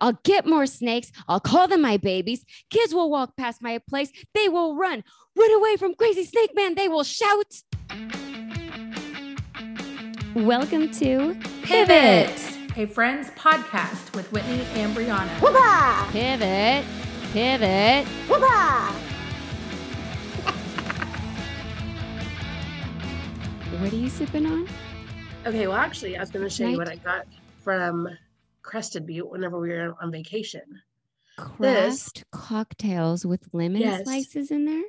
I'll get more snakes. I'll call them my babies. Kids will walk past my place. They will run. Run away from crazy snake man. They will shout. Welcome to Pivot. a Friends podcast with Whitney and Brianna. Whoopah! Pivot. Pivot. Whoopah! What are you sipping on? Okay, well, actually, I was going to show you what I got from Crested Butte whenever we were on vacation. This- cocktails with lemon Yes. slices in there.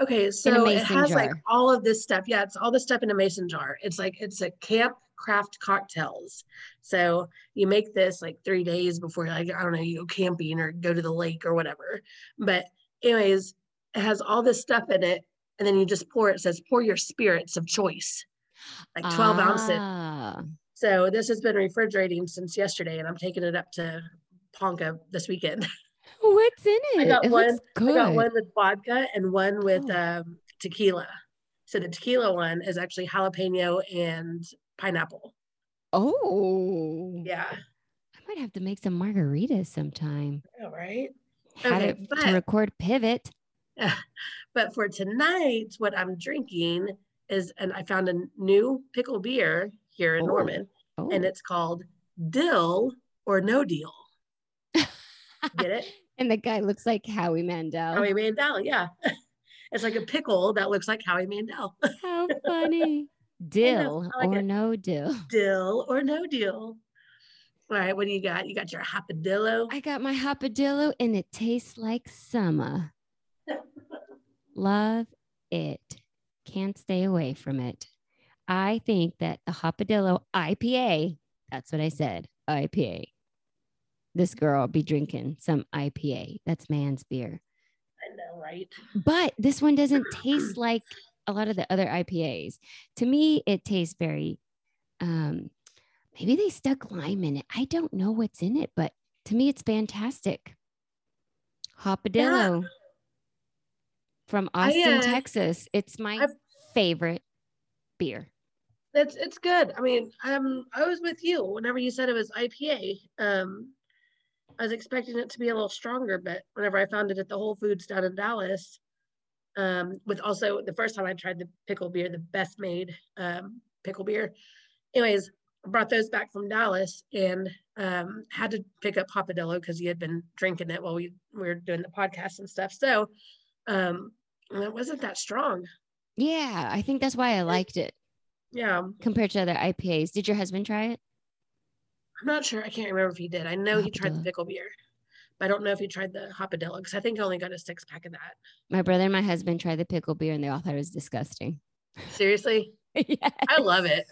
Okay, so it has like all of this stuff. Yeah, it's all this stuff in a mason jar. It's like it's a camp craft cocktails. So you make this like three days before, like I don't know, you go camping or go to the lake or whatever. But anyways, it has all this stuff in it, and then you just pour. It says pour your spirits of choice, like twelve ounces. Ah. So this has been refrigerating since yesterday, and I'm taking it up to Ponca this weekend. What's in it? I got it one. good. I got one with vodka and one with Oh. um, tequila. So the tequila one is actually jalapeno and pineapple. Oh, Yeah. I might have to make some margaritas sometime. All right. Had Okay, it to record pivot. But for tonight, what I'm drinking is, and I found a new pickle beer here in Oh. Norman, Oh, and it's called Dill or No Deal. Get it? and the guy looks like Howie Mandel. Howie Mandel. Yeah. it's like a pickle that looks like Howie Mandel. How funny. Dill like or it. no dill. Dill or No Deal. All right. What do you got? You got your hopadillo. I got my hopadillo and it tastes like summer. Love it. Can't stay away from it. I think that the hopadillo IPA, that's what I said, IPA. This girl be drinking some IPA. That's man's beer. I know, right? But this one doesn't taste like a lot of the other IPAs. To me, it tastes very um maybe they stuck lime in it. I don't know what's in it, but to me it's fantastic. Hopadillo from Austin, uh, Texas. It's my I've- favorite beer. It's it's good. I mean, um, I was with you whenever you said it was IPA. Um, I was expecting it to be a little stronger, but whenever I found it at the Whole Foods down in Dallas, um, with also the first time I tried the pickle beer, the best made um, pickle beer. Anyways, I brought those back from Dallas and um, had to pick up Hopadillo because he had been drinking it while we, we were doing the podcast and stuff. So um, it wasn't that strong. Yeah, I think that's why I liked it Yeah. compared to other IPAs. Did your husband try it? I'm not sure. I can't remember if he did. I know he tried the pickle beer, but I don't know if he tried the hopadillo because I think I only got a six pack of that. My brother and my husband tried the pickle beer and they all thought it was disgusting. Seriously, yeah. I love it.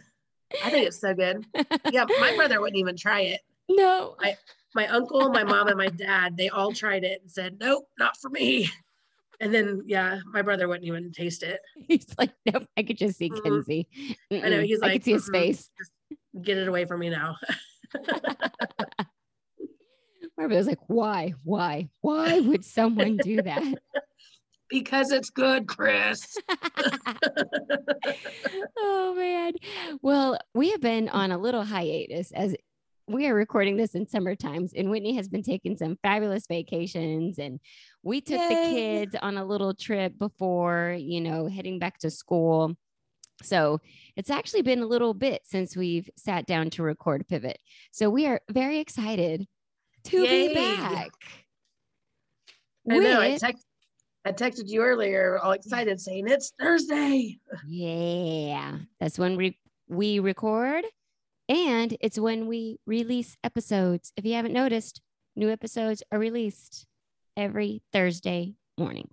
I think it's so good. Yeah, my brother wouldn't even try it. No. My uncle, my mom, and my dad, they all tried it and said, "Nope, not for me." And then, yeah, my brother wouldn't even taste it. He's like, nope. I could just see Mhm. Kenzie. I know Mm-mm. he's I like, could see his "Mm-mm, face. Get it away from me now. My brother's like, why? Why? Why would someone do that? because it's good, Chris. oh man. Well, we have been on a little hiatus as we are recording this in summer times, and Whitney has been taking some fabulous vacations. And we took the kids on a little trip before, you know, heading back to school. So it's actually been a little bit since we've sat down to record Pivot. So we are very excited to Yay. be back. I know. I, text, I texted you earlier, all excited, saying it's Thursday. Yeah, that's when we we record, and it's when we release episodes. If you haven't noticed, new episodes are released every Thursday morning.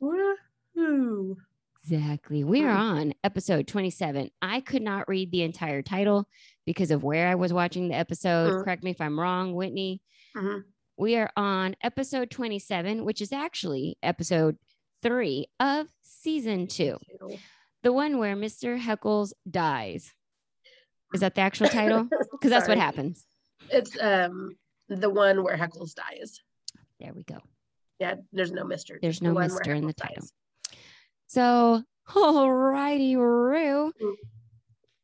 Woohoo! Exactly. We are on episode 27. I could not read the entire title because of where I was watching the episode. Mm. Correct me if I'm wrong, Whitney. Mhm. We are on episode 27, which is actually episode three of season two. the one where Mr. Heckles dies. Is that the actual title? Because that's what happens. It's um the one where Heckles dies. There we go. Yeah, there's no Mister. There's no where Mister in the title. dies. So, alrighty, Rue. Mm.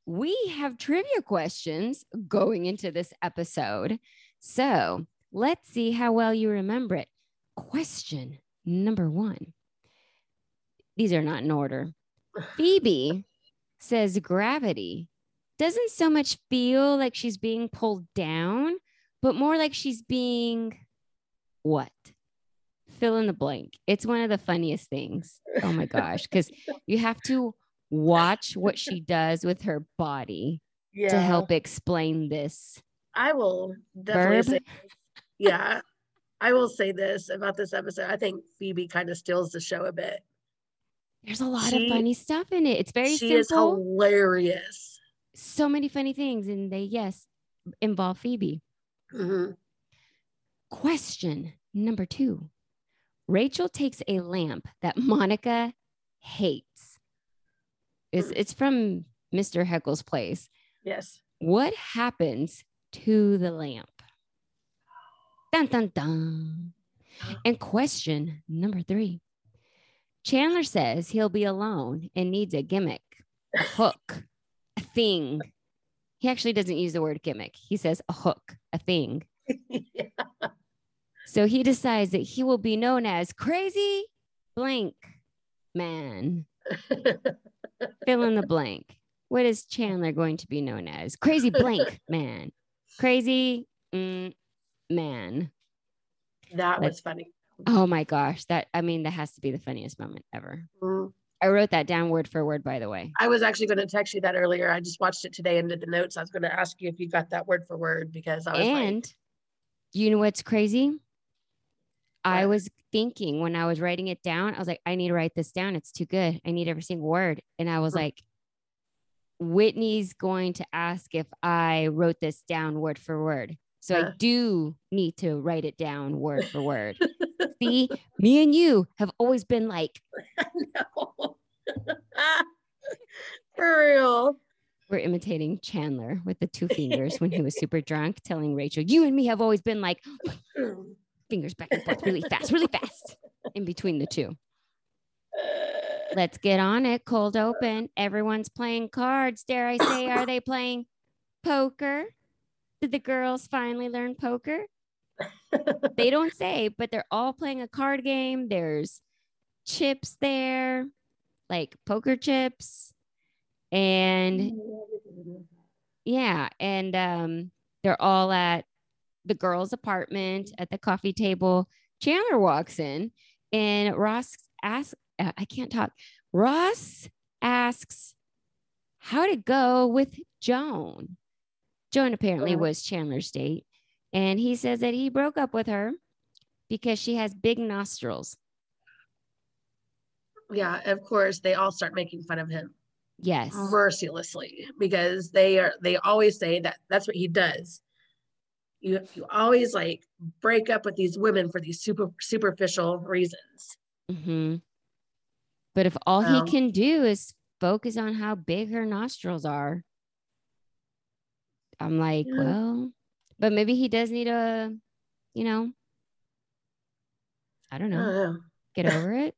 We have trivia questions going into this episode. So, Let's see how well you remember it. Question number one. These are not in order. Phoebe says gravity doesn't so much feel like she's being pulled down, but more like she's being what? Fill in the blank. It's one of the funniest things. Oh my gosh. Because you have to watch what she does with her body Yeah. to help explain this. I will definitely Verb. say, yeah, I will say this about this episode. I think Phoebe kind of steals the show a bit. There's a lot She- of funny stuff in it. It's very simple. she is hilarious. So many funny things. And they, yes, involve Phoebe. Mhm. Question number two Rachel takes a lamp that Monica hates. It's, it's from Mr. Heckle's place. Yes. What happens to the lamp? Dun, dun, dun. And question number three Chandler says he'll be alone and needs a gimmick, a hook, thing. He actually doesn't use the word gimmick, he says a hook, a thing. Yeah. So he decides that he will be known as Crazy Blank Man. Fill in the blank. What is Chandler going to be known as? Crazy Blank Man. Crazy mm, Man. that Like- was funny. Oh my gosh. That, I mean, that has to be the funniest moment ever. Mhm. I wrote that down word for word, by the way. I was actually going to text you that earlier. I just watched it today and did the notes. I was going to ask you if you got that word for word because I was And like, you know what's crazy? I was thinking when I was writing it down, I was like, I need to write this down. It's too good. I need every single word. And I was Hmm. like, Whitney's going to ask if I wrote this down word for word. So I do need to write it down word for word. See, me and you have always been like, no. for real. we're imitating Chandler with the two fingers when he was super drunk, telling Rachel, You and me have always been like, fingers back and forth really fast, really fast in between the two. Let's get on it. Cold open. Everyone's playing cards. Dare I say, are they playing poker? Did the girls finally learn poker? They don't say, but they're all playing a card game. There's chips there, like poker chips. And yeah, and um, they're all at the girls' apartment at the coffee table. Chandler walks in, and Ross asks, uh, "I can't talk." Ross asks, "How'd it go with Joan?" Joan apparently Uh-huh. was Chandler's date, and he says that he broke up with her because she has big nostrils. yeah, of course, they all start making fun of him Yes, mercilessly because they are they always say that that's what he does. You you always like break up with these women for these super superficial reasons. hmm But if all Well- he can do is focus on how big her nostrils are, I'm like, Yeah. well, but maybe he does need a, you know, I don't I know, don't know. get over it.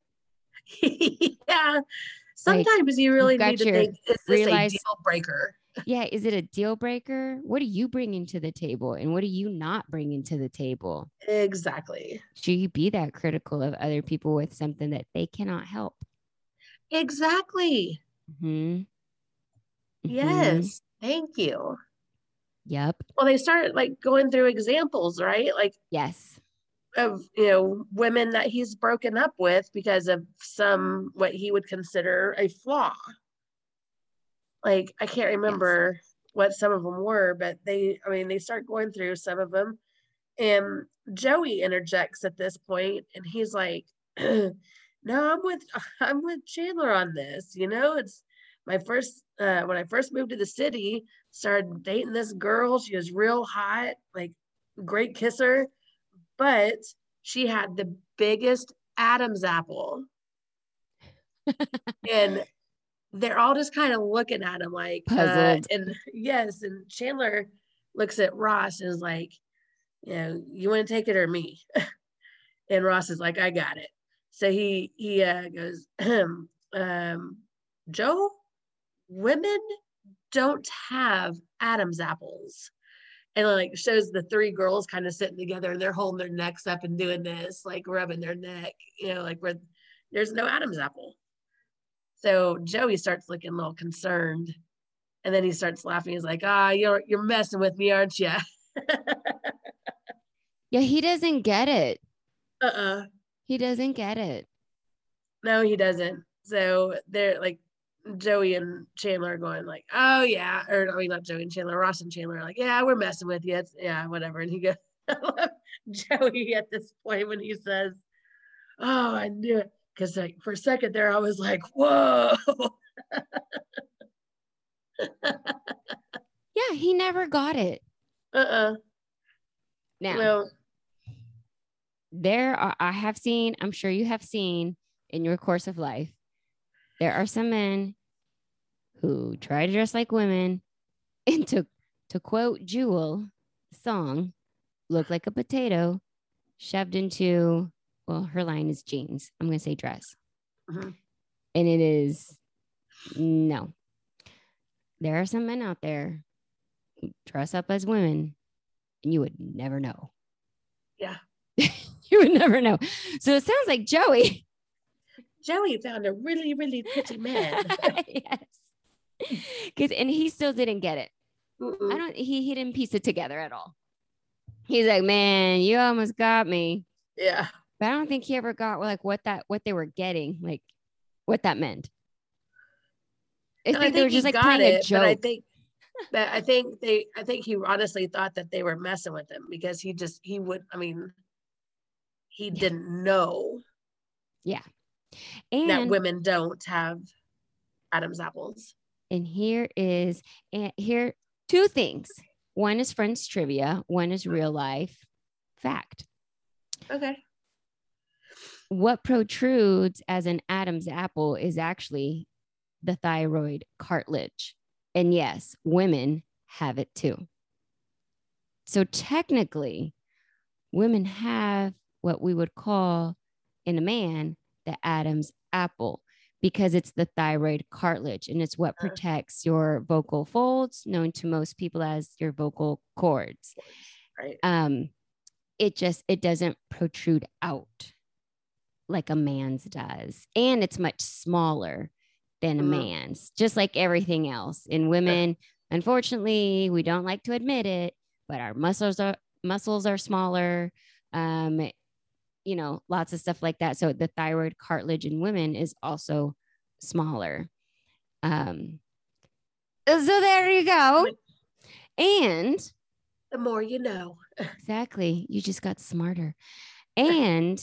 yeah. Sometimes you really need to think, is this realize- a deal breaker? Yeah, is it a deal breaker? What are you bringing to the table, and what are you not bringing to the table? Exactly. Should you be that critical of other people with something that they cannot help? Exactly. hmm Yes. Thank you. Yep. Well, they start like going through examples, right? Like Yes. of, you know, women that he's broken up with because of some what he would consider a flaw. Like I can't remember what some of them were, but they I mean they start going through some of them and Joey interjects at this point and he's like no, I'm with I'm with Chandler on this, you know? It's my first uh when I first moved to the city, started dating this girl, she was real hot, like great kisser, but she had the biggest Adam's apple. and they're all just kind of looking at him like uh, and yes, and Chandler looks at Ross and is like, you know, you want to take it or me? and Ross is like, I got it. So he he uh, goes, um, Joe, women don't have Adam's apples. and like shows the three girls kind of sitting together and they're holding their necks up and doing this, like rubbing their neck, you know, like where there's no Adam's apple. So Joey starts looking a little concerned. And then he starts laughing. He's like, ah, you're you're messing with me, aren't you? Yeah, he doesn't get it. uh-uh. He doesn't get it. No, he doesn't. So they're like Joey and Chandler are going like, oh yeah, or I mean not Joey and Chandler, Ross and Chandler are like, yeah, we're messing with you. It's, yeah, whatever. And he goes, Joey at this point when he says, oh, I knew it. Because like for a second there, I was like, whoa. Yeah, he never got it. uh-uh. Now, No. there are, I have seen, I'm sure you have seen in your course of life, there are some men who try to dress like women and to, to quote Jewel song, look like a potato shoved into, well, her line is jeans. I'm going to say dress. Mhm. And it is no. There are some men out there who dress up as women and you would never know. Yeah. you would never know. So it sounds like Joey. Joey found a really, really pretty man. yes. Because and he still didn't get it. Mm-mm. I don't he he didn't piece it together at all. He's like, man, you almost got me. yeah. But I don't think he ever got like what that what they were getting, like what that meant. I And think, they were just like playing a it, but I think that I think they I think he honestly thought that they were messing with him because he just he would I mean he Yeah. didn't know that and women don't have Adam's apples. And here is and here two things. One is friends trivia, one is real life fact. Okay. what protrudes as an Adam's apple is actually the thyroid cartilage. And yes, women have it too. So technically, women have what we would call in a man the Adam's apple because it's the thyroid cartilage and it's what Uh. protects your vocal folds, known to most people as your vocal cords Right. um it just it doesn't protrude out like a man's does and it's much smaller than a Mhm. man's just like everything else in women unfortunately we don't like to admit it but our muscles are muscles are smaller um you know lots of stuff like that so the thyroid cartilage in women is also smaller um so there you go and The more you know. Exactly. You just got smarter. And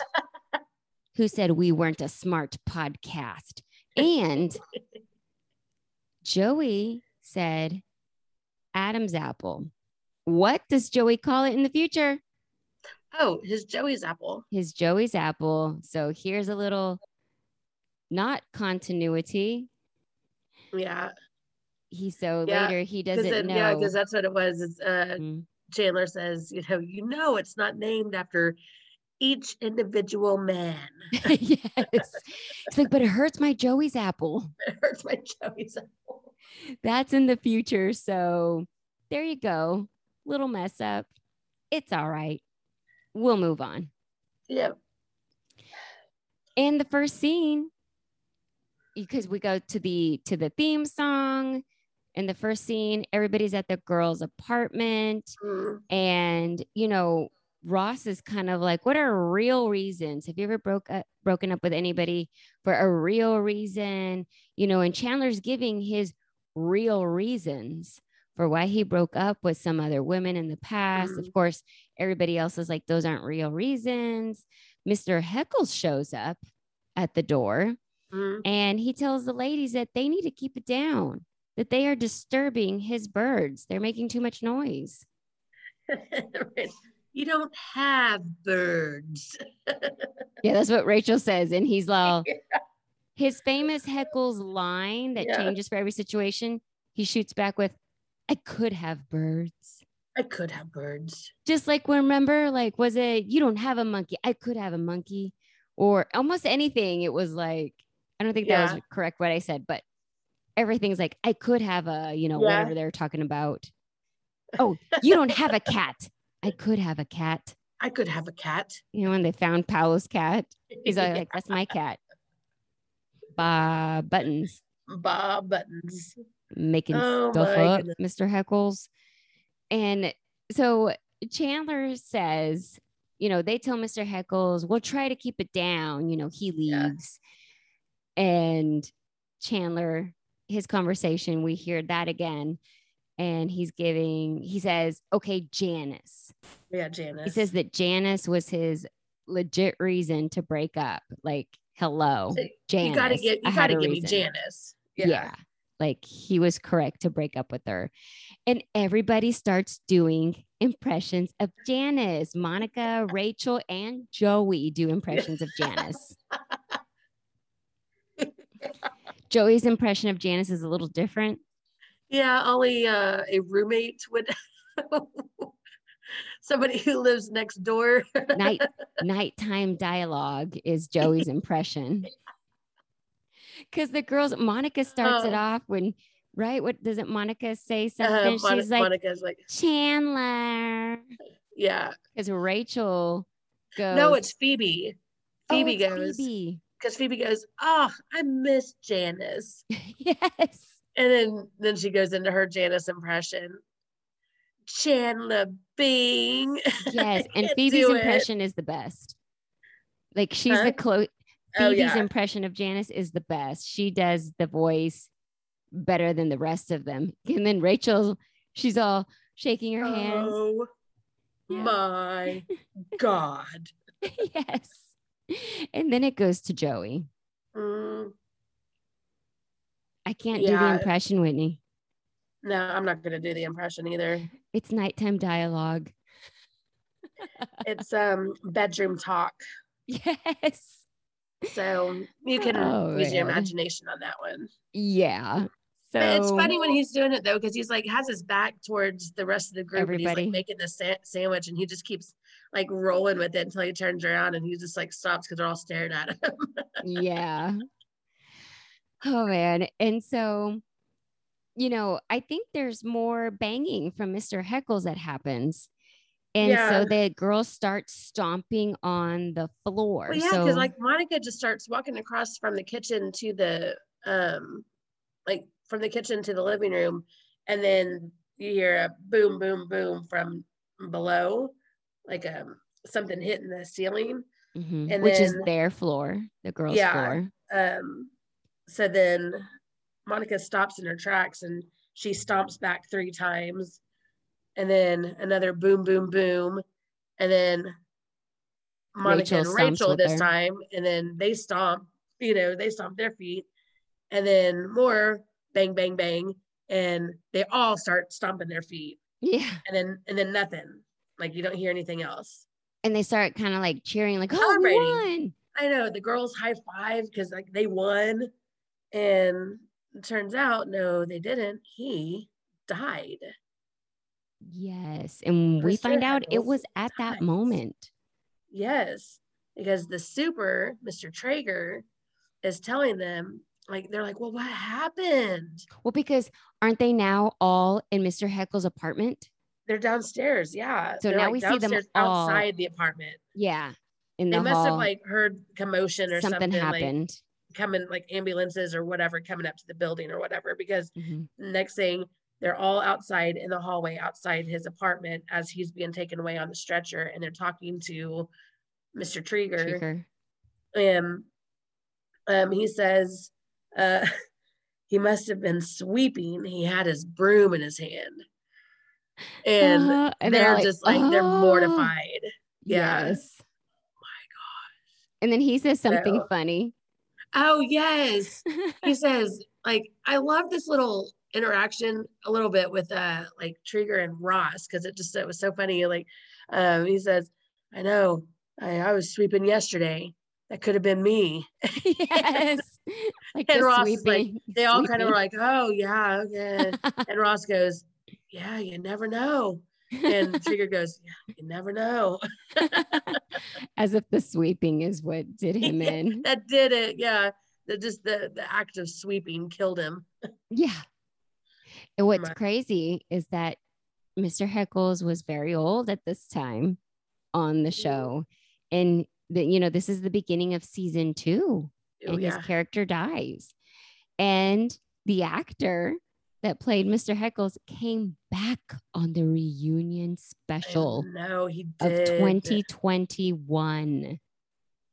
who said we weren't a smart podcast? And Joey said Adam's apple. What does Joey call it in the future? Oh, his Joey's apple. His Joey's apple. So here's a little not continuity. Yeah. He so Yeah, later he doesn't know. yeah, because that's what it was. Is uh Mm. Chandler says, you know, you know it's not named after each individual man. yes. It's like, but it hurts my Joey's apple. It hurts my Joey's apple. that's in the future. So there you go. Little mess up. It's all right. We'll move on. Yeah. In the first scene, because we go to the to the theme song. In the first scene, everybody's at the girl's apartment. Mm. And, you know, Ross is kind of like, what are real reasons? Have you ever broke up, broken up with anybody for a real reason? You know, and Chandler's giving his real reasons for why he broke up with some other women in the past. Mhm. Of course, everybody else is like, those aren't real reasons. Mr. Heckles shows up at the door Mm. and he tells the ladies that they need to keep it down, that they are disturbing his birds. They're making too much noise. You don't have birds. Yeah, that's what Rachel says. And he's like, Yeah. his famous Heckles line that Yeah. changes for every situation, he shoots back with, I could have birds. I could have birds. Just like remember, like, was it, you don't have a monkey? I could have a monkey. Or almost anything. It was like, I don't think that was correct what I said, but everything's like, I could have a, you know, Yeah. whatever they're talking about. Oh, you don't have a cat. I could have a cat. I could have a cat. You know, when they found Paolo's cat, he's like, like, that's my cat. Bob Buttons Bob Buttons. Making Oh stuff up, goodness. Mr. Heckles. And so Chandler says, you know, they tell Mr. Heckles, we'll try to keep it down. You know, he Yeah. leaves. And Chandler, his conversation, we hear that again. And he's giving, he says, okay, Janice. Yeah, Janice. He says that Janice was his legit reason to break up. Like, hello, So Janice. you gotta get you gotta give me reason. Janice. Yeah. Like he was correct to break up with her. And everybody starts doing impressions of Janice. Monica, Rachel, and Joey do impressions of Janice. Joey's impression of Janice is a little different. Yeah, only uh, a roommate would somebody who lives next door. Night nighttime dialogue is Joey's impression. Because the girls, Monica starts it Oh. off when, right? What does it? Monica say Uh, something? Mon- She's like, Monica's like, Chandler. yeah. Because Rachel goes, No, it's Phoebe. "Oh, Phoebe it's goes Phoebe. because Phoebe goes, oh, I miss Janice. yes. And then then she goes into her Janice impression. Chandler Bing. Yes. And Phoebe's impression is the best. Like she's Huh? the close. Oh, Phoebe's yeah. impression of Janice is the best. She does the voice better than the rest of them. And then Rachel, she's all shaking her hands. Oh Yeah. my God. yes. And then it goes to Joey. Mm, I can't do the impression, Whitney. no, I'm not gonna do the impression either. It's nighttime dialogue. It's um bedroom talk. Yes. So you can Oh, use your imagination on that one. Yeah. So But it's funny when he's doing it though, because he's like has his back towards the rest of the group. And he's like making the sa- sandwich, and he just keeps like rolling with it until he turns around and he just like stops because they're all staring at him. yeah. Oh man. And so, you know, I think there's more banging from Mr. Heckles that happens. And Yeah. so the girls start stomping on the floor. Well, yeah, so because like Monica just starts walking across from the kitchen to the um like from the kitchen to the living room, and then you hear a boom, boom, boom from below, like um something hitting the ceiling. Mhm. and which is their floor, the girls' Yeah. floor. Um so then Monica stops in her tracks and she stomps back three times, and then another boom, boom, boom, and then Monica Rachel and Rachel this her. time, and then they stomp, you know, they stomp their feet, and then more bang, bang, bang, and they all start stomping their feet, Yeah. and then and then nothing, like you don't hear anything else. And they start kind of like cheering, like, oh, we Celebrating. won. I know the girls high five because like they won, and it turns out no, they didn't. He died. Yes. And we find out it was at that dies. moment. Yes, because the super, Mr. Treeger, is telling them, like, they're like, well, what happened? Well, because aren't they now all in Mr. Heckle's apartment? They're downstairs. Yeah. So They're, now like, we see them all- outside the apartment. Yeah. In the They the must hall. have like heard commotion or something, something, like happened. coming, like ambulances or whatever coming up to the building or whatever. Because Mhm. next thing, they're all outside in the hallway outside his apartment as he's being taken away on the stretcher, and they're talking to Mr. Treeger. Treeger. and um, he says uh, he must have been sweeping. He had his broom in his hand, and Uh, and they're, all just like they're "Oh." mortified. Yeah. Yes. Oh my gosh. And then he says something So- funny. Oh yes, he says like I love this little interaction a little bit with uh like Treeger and Ross because it just it was so funny. Like um, he says, "I know I, I was sweeping yesterday. That could have been me." yes. Like And Ross is like, sweeping- They all kind of were like, "Oh yeah, okay." And Ross goes, Yeah, you never know. And Treeger goes, Yeah, you never know. As if the sweeping is what did him in. That did it. Yeah. The, just the, the act of sweeping killed him. Yeah. And what's crazy is that Mr. Heckles was very old at this time on the show. And that, you know, this is the beginning of season two, Oh, and yeah. his character dies. And the actor that played Mr. Heckles came back on the reunion special No, he of did. 2021.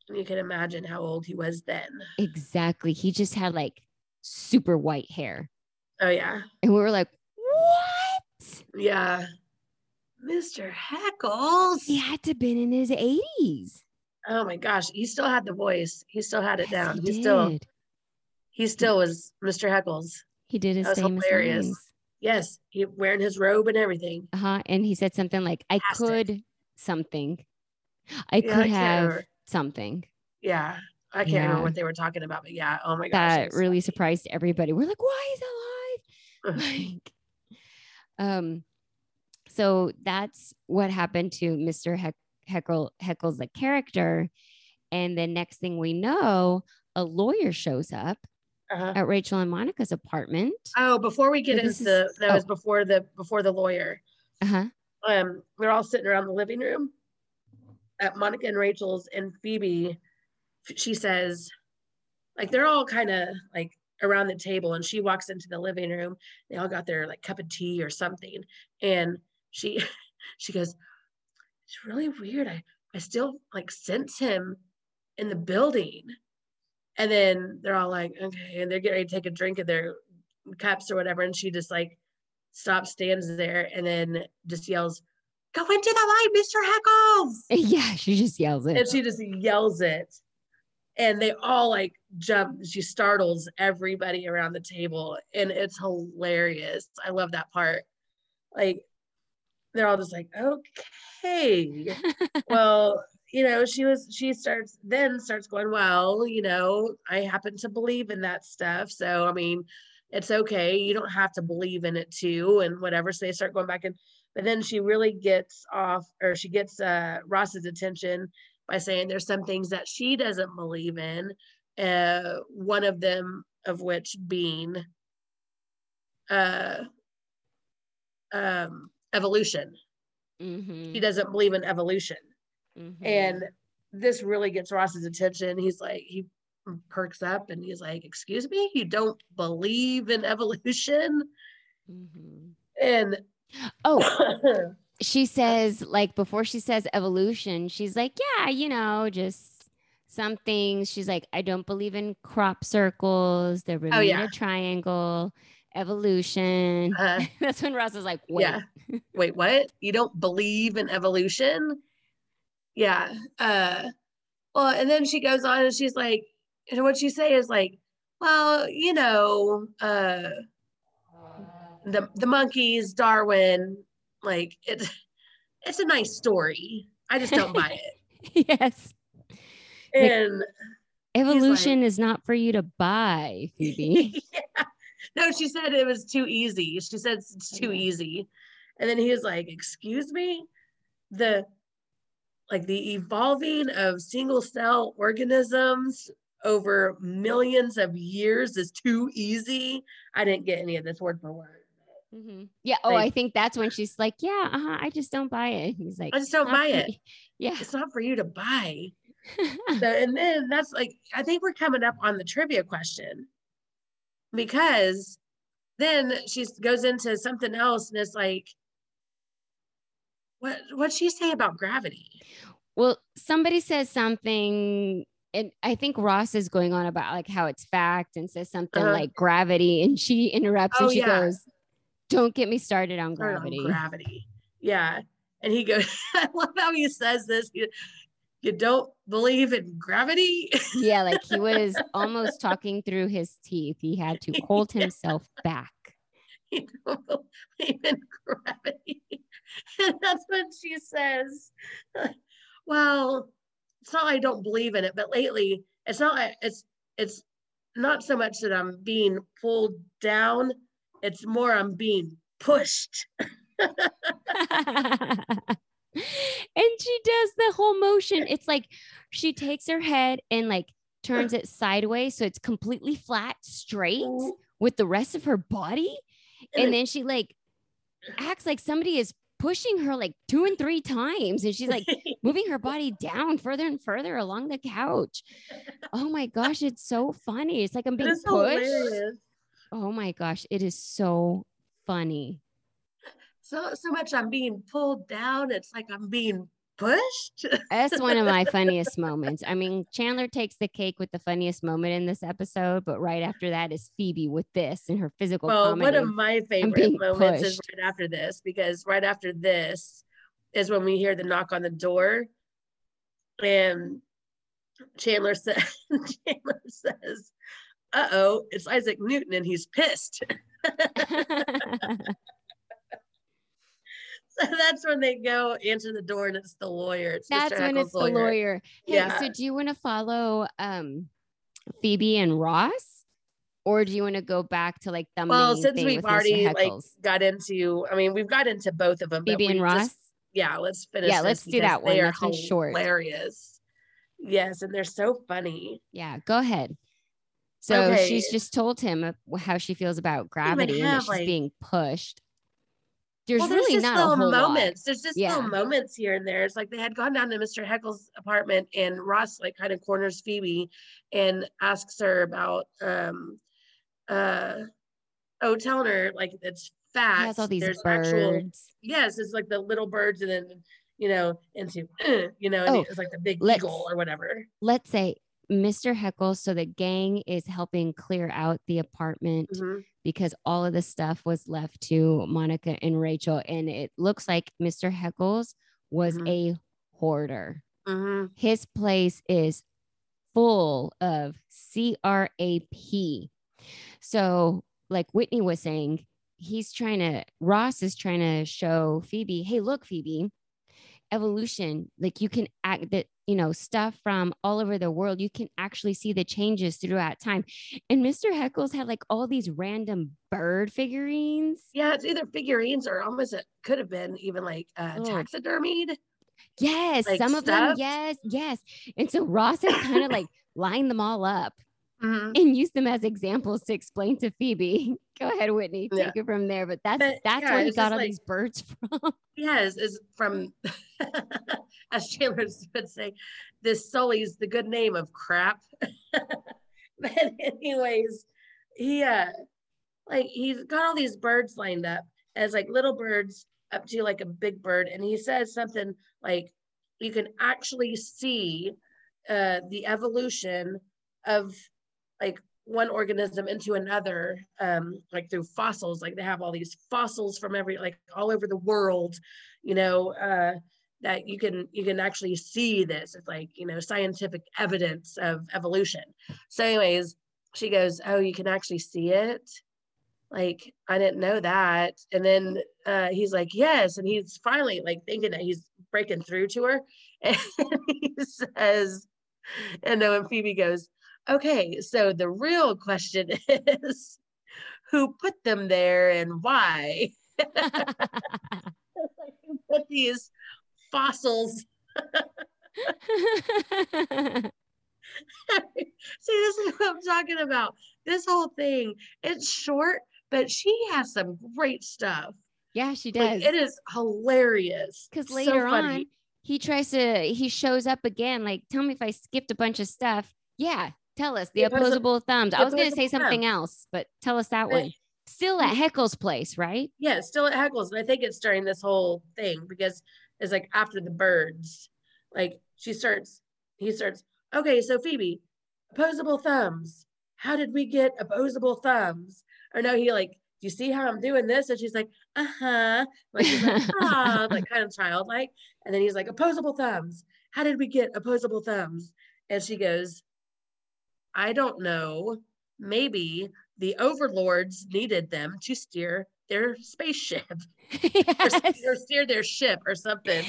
You can imagine how old he was then. Exactly. He just had like super white hair. Oh yeah. And we were like, what? Yeah. Mr. Heckles. He had to have been in his 80s. Oh my gosh. He still had the voice. He still had it Yes, down. he He, still he still was Mr. Heckles. He did his That famous hilarious. lines. Yes. He wearing his robe and everything. Uh-huh. And he said something like, I could something. I Yeah, could can't have remember. something. Yeah. I can't Yeah. remember what they were talking about, but yeah. Oh my gosh. That really funny. surprised everybody. We're like, why is alive? like, um, so that's what happened to Mr. Heck, Heckle, Heckles, the character. And the next thing we know, a lawyer shows up Uh-huh. at Rachel and Monica's apartment. Oh, before we get So into is- that oh. was before the before the lawyer. Uh-huh. um, we're all sitting around the living room at Monica and Rachel's, and Phoebe, she says, like they're all kind of like around the table, and she walks into the living room. They all got their like cup of tea or something, and she she goes, "It's really weird. I I still like sense him in the building." And then they're all like, "Okay," and they're getting ready to take a drink of their cups or whatever, and she just like stops, stands there, and then just yells, "Go into the light, Mr. Heckles!" Yeah, she just yells it. And she just yells it, and they all like jump. She startles everybody around the table, and it's hilarious. I love that part. Like they're all just like, "Okay, well." You know, she was, she starts, then starts going, well, you know, I happen to believe in that stuff. So, I mean, it's okay. You don't have to believe in it too, and whatever. So they start going back and but then she really gets off or she gets uh Ross's attention by saying there's some things that she doesn't believe in. Uh one of them of which being uh um evolution. Mhm, She doesn't believe in evolution. mhm. And this really gets Ross's attention. He's like, he perks up and he's like, Excuse me, you don't believe in evolution? Mhm. And oh, she says like before she says evolution she's like yeah you know just some things she's like i don't believe in crop circles the bermuda Oh, yeah. triangle evolution uh, that's when ross is like wait Yeah. wait, what? You don't believe in evolution? Yeah. Uh well, and then she goes on and she's like, and what she say is like, well, you know, uh the the monkeys, Darwin, like it's it's a nice story. I just don't buy it. yes Like- And evolution is not for you to buy phoebe yeah. No, she said it was too easy. She said it's too easy. And then he was like, excuse me? The like the evolving of single cell organisms over millions of years is too easy. I didn't get any of this word for word. Mhm. yeah oh Like- i think that's when she's like yeah uh-huh, i just don't buy it he's like I just don't buy it." you." yeah It's not for you to buy. So, and then that's like, I think we're coming up on the trivia question because then she goes into something else and it's like, what what'd she say about gravity? Well, somebody says something, and I think Ross is going on about like how it's fact and says something Uh-huh. like gravity, and she interrupts Oh, and she yeah. goes, "Don't get me started on Or on gravity." Gravity. Yeah. And he goes, I love how he says this. You, you don't believe in gravity? yeah, like he was almost talking through his teeth. He had to hold himself back. you don't believe in gravity. And that's what she says. Well, it's not I don't believe in it, but lately it's not it's it's not so much that I'm being pulled down, it's more I'm being pushed. and she does the whole motion. It's like she takes her head and like turns it sideways so it's completely flat, straight with the rest of her body. And then she like acts like somebody is pushing her like two and three times and she's like moving her body down further and further along the couch. Oh my gosh, it's so funny. It's like I'm being pushed. hilarious. Oh my gosh, it is so funny. So so much I'm being pulled down. It's like I'm being pushed. That's one of my funniest moments. I mean, Chandler takes the cake with the funniest moment in this episode, but right after that is Phoebe with this and her physical Well, comedy. one of my favorite moments is right after this because right after this is when we hear the knock on the door, and Chandler says, "Chandler says, uh oh, it's Isaac Newton, and he's pissed." So that's when they go answer the door, and it's the lawyer. It's That's when it's the lawyer. Hey, Yeah. so do you want to follow um Phoebe and Ross? Or do you want to go back to like the Well, since we've already like got into, I mean, we've got into both of them. Phoebe and Ross? just- yeah, let's finish. Yeah, let's do that one. They are That's short. hilarious. Yes, and they're so funny. Yeah, go ahead. So Okay. she's just told him how she feels about gravity and that she's like- being pushed. There's well, really just not a little whole lot. moments. There's just Yeah. little moments here and there. It's like they had gone down to Mr. Heckle's apartment, and Ross like kind of corners Phoebe and asks her about um uh oh, telling her like it's fat. He has all these There's birds. actual yes, it's like the little birds, and then you know into you know, and Oh, it's like the big eagle or whatever. Let's say Mr. Heckles, so the gang is helping clear out the apartment Mhm. because all of the stuff was left to Monica and Rachel. And it looks like Mr. Heckles was Mhm. a hoarder. Mhm. His place is full of CRAP. So, like Whitney was saying, he's trying to, Ross is trying to show Phoebe, hey, look, Phoebe, evolution, like you can act that, you know, stuff from all over the world, you can actually see the changes throughout time. And Mr. Heckles had like all these random bird figurines. Yeah, it's either figurines or almost it could have been even like uh, Oh. taxidermied. Yes, Like some of them, yes, yes. And so Ross has kind of like lined them all up Mhm. and use them as examples to explain to Phoebe. Go ahead, Whitney, take Yeah. it from there. But that's But, that's yeah, where he got all like- these birds from. Yes, is from as Chandler would say, this Sully's the good name of crap. but anyways, he uh like he's got all these birds lined up as like little birds up to like a big bird, and he says something like you can actually see uh the evolution of like one organism into another um like through fossils like they have all these fossils from every like all over the world you know uh that you can you can actually see this. It's like you know scientific evidence of evolution. So anyways she goes oh you can actually see it? Like i didn't know that. And then uh he's like yes. And he's finally like thinking that he's breaking through to her. And he says and then when phoebe goes okay so the real question is who put them there and why who put these fossils see this is what i'm talking about this whole thing it's short but she has some great stuff yeah, she like does. it is hilarious Because later funny. on, he tries to, he shows up again, like, tell me if I skipped a bunch of stuff. Yeah, tell us the The opposi- opposable thumbs. I was going to say opposable thumb. something else, but tell us that one. Still at Heckle's place, right? yeah still at heckles and i think it's during this whole thing because it's like after the birds like she starts he starts okay so phoebe opposable thumbs how did we get opposable thumbs or no he like do you see how i'm doing this and she's like uh-huh like like ah like kind of childlike and then he's like opposable thumbs how did we get opposable thumbs and she goes i don't know maybe the overlords needed them to steer their spaceship or, yes. s- or steer their ship or something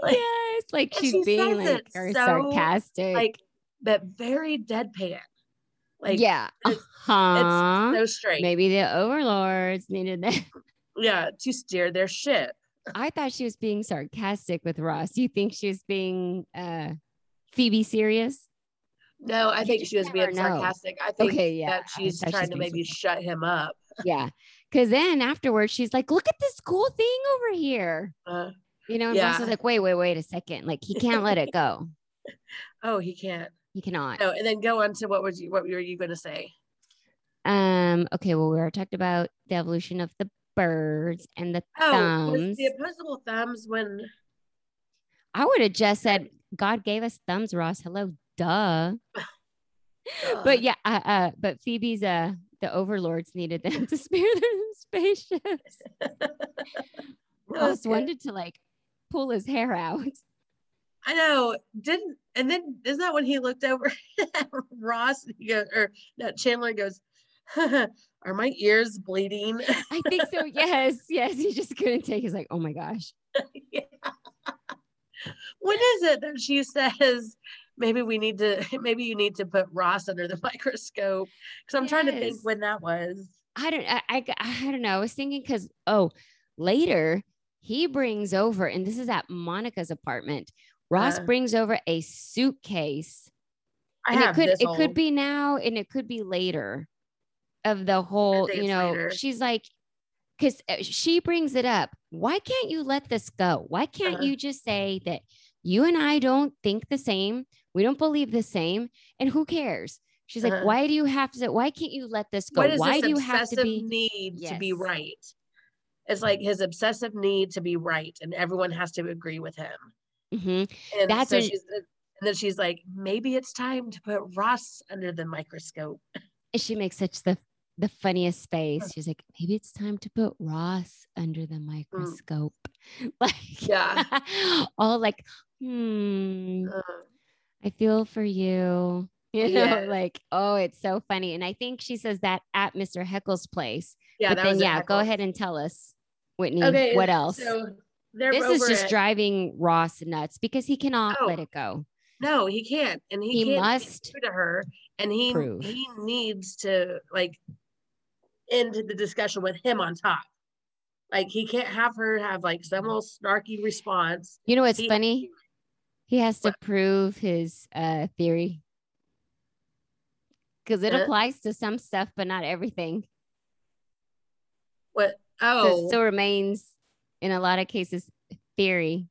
like- yes. Like she's she being like very so, sarcastic. like but very deadpan like yeah. it's- Uh-huh. it's so straight Maybe the overlords needed them. yeah to steer their ship I thought she was being sarcastic with Ross. You think she was being uh Phoebe serious? No i You think she was being know. sarcastic i think Okay, yeah. that she's trying to maybe shut him up Yeah. Because then afterwards, she's like, look at this cool thing over here. Uh, You know, and Ross Yeah. is like, wait, wait, wait a second. Like he can't let it go. oh, he can't. He cannot. No, and then go on to what was you what were you going to say? Um, okay, well, we already talked about the evolution of the birds and the Oh, thumbs. the opposable thumbs when I would have just said, God gave us thumbs, Ross. Hello, duh. uh, But yeah, uh, uh, but Phoebe's uh the overlords needed them to spare their spaceships. Ross Okay. wanted to like pull his hair out. I know, didn't and then isn't that when he looked over at Ross he goes or no, Chandler goes, Are my ears bleeding? I think so. Yes, yes. He just couldn't take. He's like, oh my gosh. Yeah. When is it that she says maybe we need to maybe you need to put Ross under the microscope? Because I'm trying to think when that was. I don't. I. I, I don't know. I was thinking because oh, later he brings over, and this is at Monica's apartment. Ross Uh. brings over a suitcase, I and it have could it whole- could be now, and it could be later. Of the whole, you know, later. she's like, because she brings it up. Why can't you let this go? Why can't Uh-huh. you just say that you and I don't think the same? We don't believe the same, and who cares? She's like, Uh-huh. why do you have to? Why can't you let this go? what Why this do you have to be? need to be right? It's like his obsessive need to be right, and everyone has to agree with him. Mhm. And That's so when- she's and then she's like, maybe it's time to put Ross under the microscope. And she makes such the the funniest face. She's like, maybe it's time to put Ross under the microscope. Like, Mm. Yeah. all like, hmm, Uh, I feel for you. You know, Yeah. like, oh, it's so funny. And I think she says that at Mr. Heckle's place. yeah, but then, yeah, go ahead and tell us, Whitney, Okay, what else? So they're this is just at- driving Ross nuts because he cannot Oh. let it go. No, he can't, and he, He must to her, and he prove. he needs to like end the discussion with him on top. Like he can't have her have like some little snarky response. You know what's He- funny? He has to prove his uh, theory because it Uh, applies to some stuff, but not everything. What? So Oh, it still remains, in a lot of cases, theory.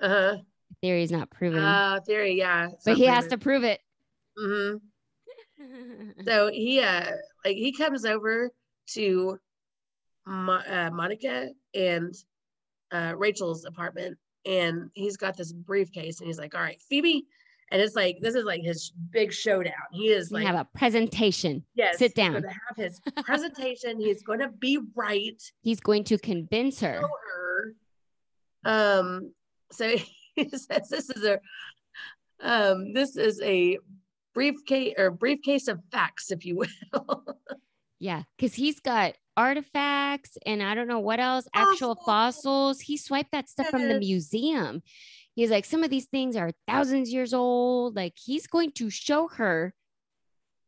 uh-huh. Theory is not proven, uh, theory, yeah. but he has to prove it. hmm So he uh like he comes over to Mo- uh, Monica and uh, Rachel's apartment, and he's got this briefcase, and he's like, "All right, Phoebe," and it's like this is like his big showdown. He is We like, have a presentation. yes, sit he's down. going to have his presentation. he's going to be right. He's going to convince her. Her. Um. So he says this is a um this is a briefcase or briefcase of facts, if you will. Yeah, because he's got artifacts and I don't know what else, actual Fossils. fossils. He swiped that stuff from the museum. He's like, some of these things are thousands years old. Like he's going to show her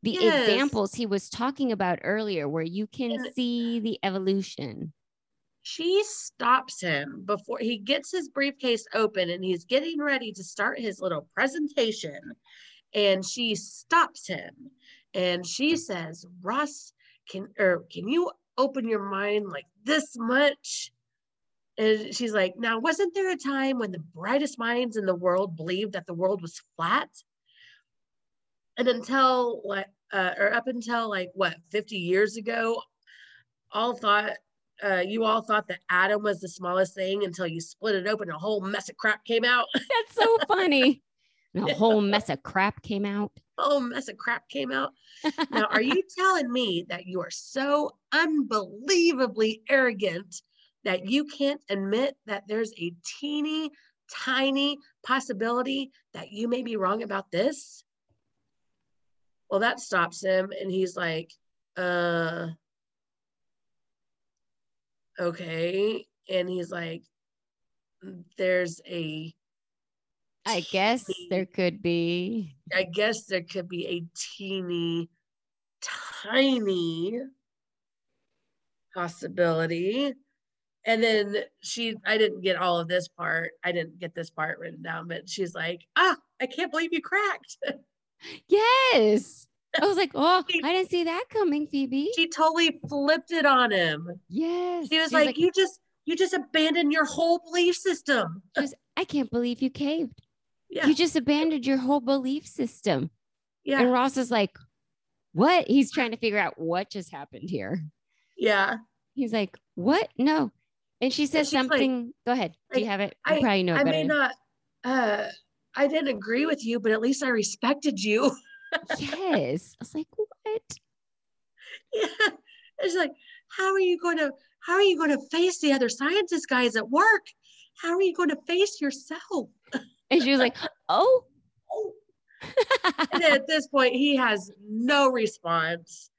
the Yes. examples he was talking about earlier, where you can And- see the evolution. she stops him before he gets his briefcase open and he's getting ready to start his little presentation. And she stops him and she mm. says, Russ, can or can you open your mind like this much? And she's like, now wasn't there a time when the brightest minds in the world believed that the world was flat? And until what uh, or up until like what 50 years ago, all thought uh, you all thought the atom was the smallest thing until you split it open, a whole mess of crap came out. That's so funny. And a whole mess of crap came out. whole mess of crap came out. Now, are you telling me that you are so unbelievably arrogant that you can't admit that there's a teeny tiny possibility that you may be wrong about this? Well, that stops him, and he's like, uh, okay. And he's like, there's a I guess there could be. I guess there could be a teeny tiny possibility. And then she, I didn't get all of this part. I didn't get this part written down, but she's like, ah, I can't believe you cracked. Yes. I was like, oh, She- I didn't see that coming, Phoebe. She totally flipped it on him. yes. She was She like, "You just, you just abandoned your whole belief system." she was, I can't believe you caved. Yeah, You just abandoned your whole belief system. yeah, And Ross is like, what? He's trying to figure out what just happened here. yeah. He's like, what? No. And she says like- something. Go ahead. Do you have it? You I- probably know I better. may not. Uh, I didn't agree with you, but at least I respected you. yes. I was like, what? yeah, it's like, how are you going to? How are you going to face the other scientist guys at work? How are you going to face yourself? And she was like, oh. And at this point, he has no response.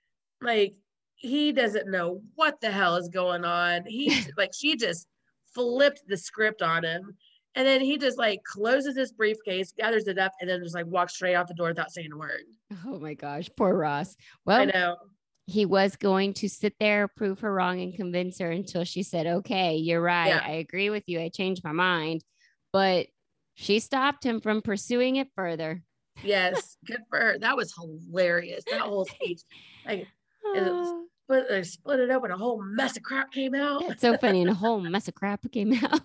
Like he doesn't know what the hell is going on. He like she just flipped the script on him. And then he just like closes his briefcase, gathers it up, and then just like walks straight out the door without saying a word. oh my gosh, poor Ross. Well, I know. he was going to sit there, prove her wrong, and convince her until she said, okay, you're right. Yeah. I agree with you. I changed my mind. But she stopped him from pursuing it further. Yes, good for her. That was hilarious. That whole speech. Like was- Oh, split, split it open, a whole mess of crap came out. it's so funny. And a whole mess of crap came out.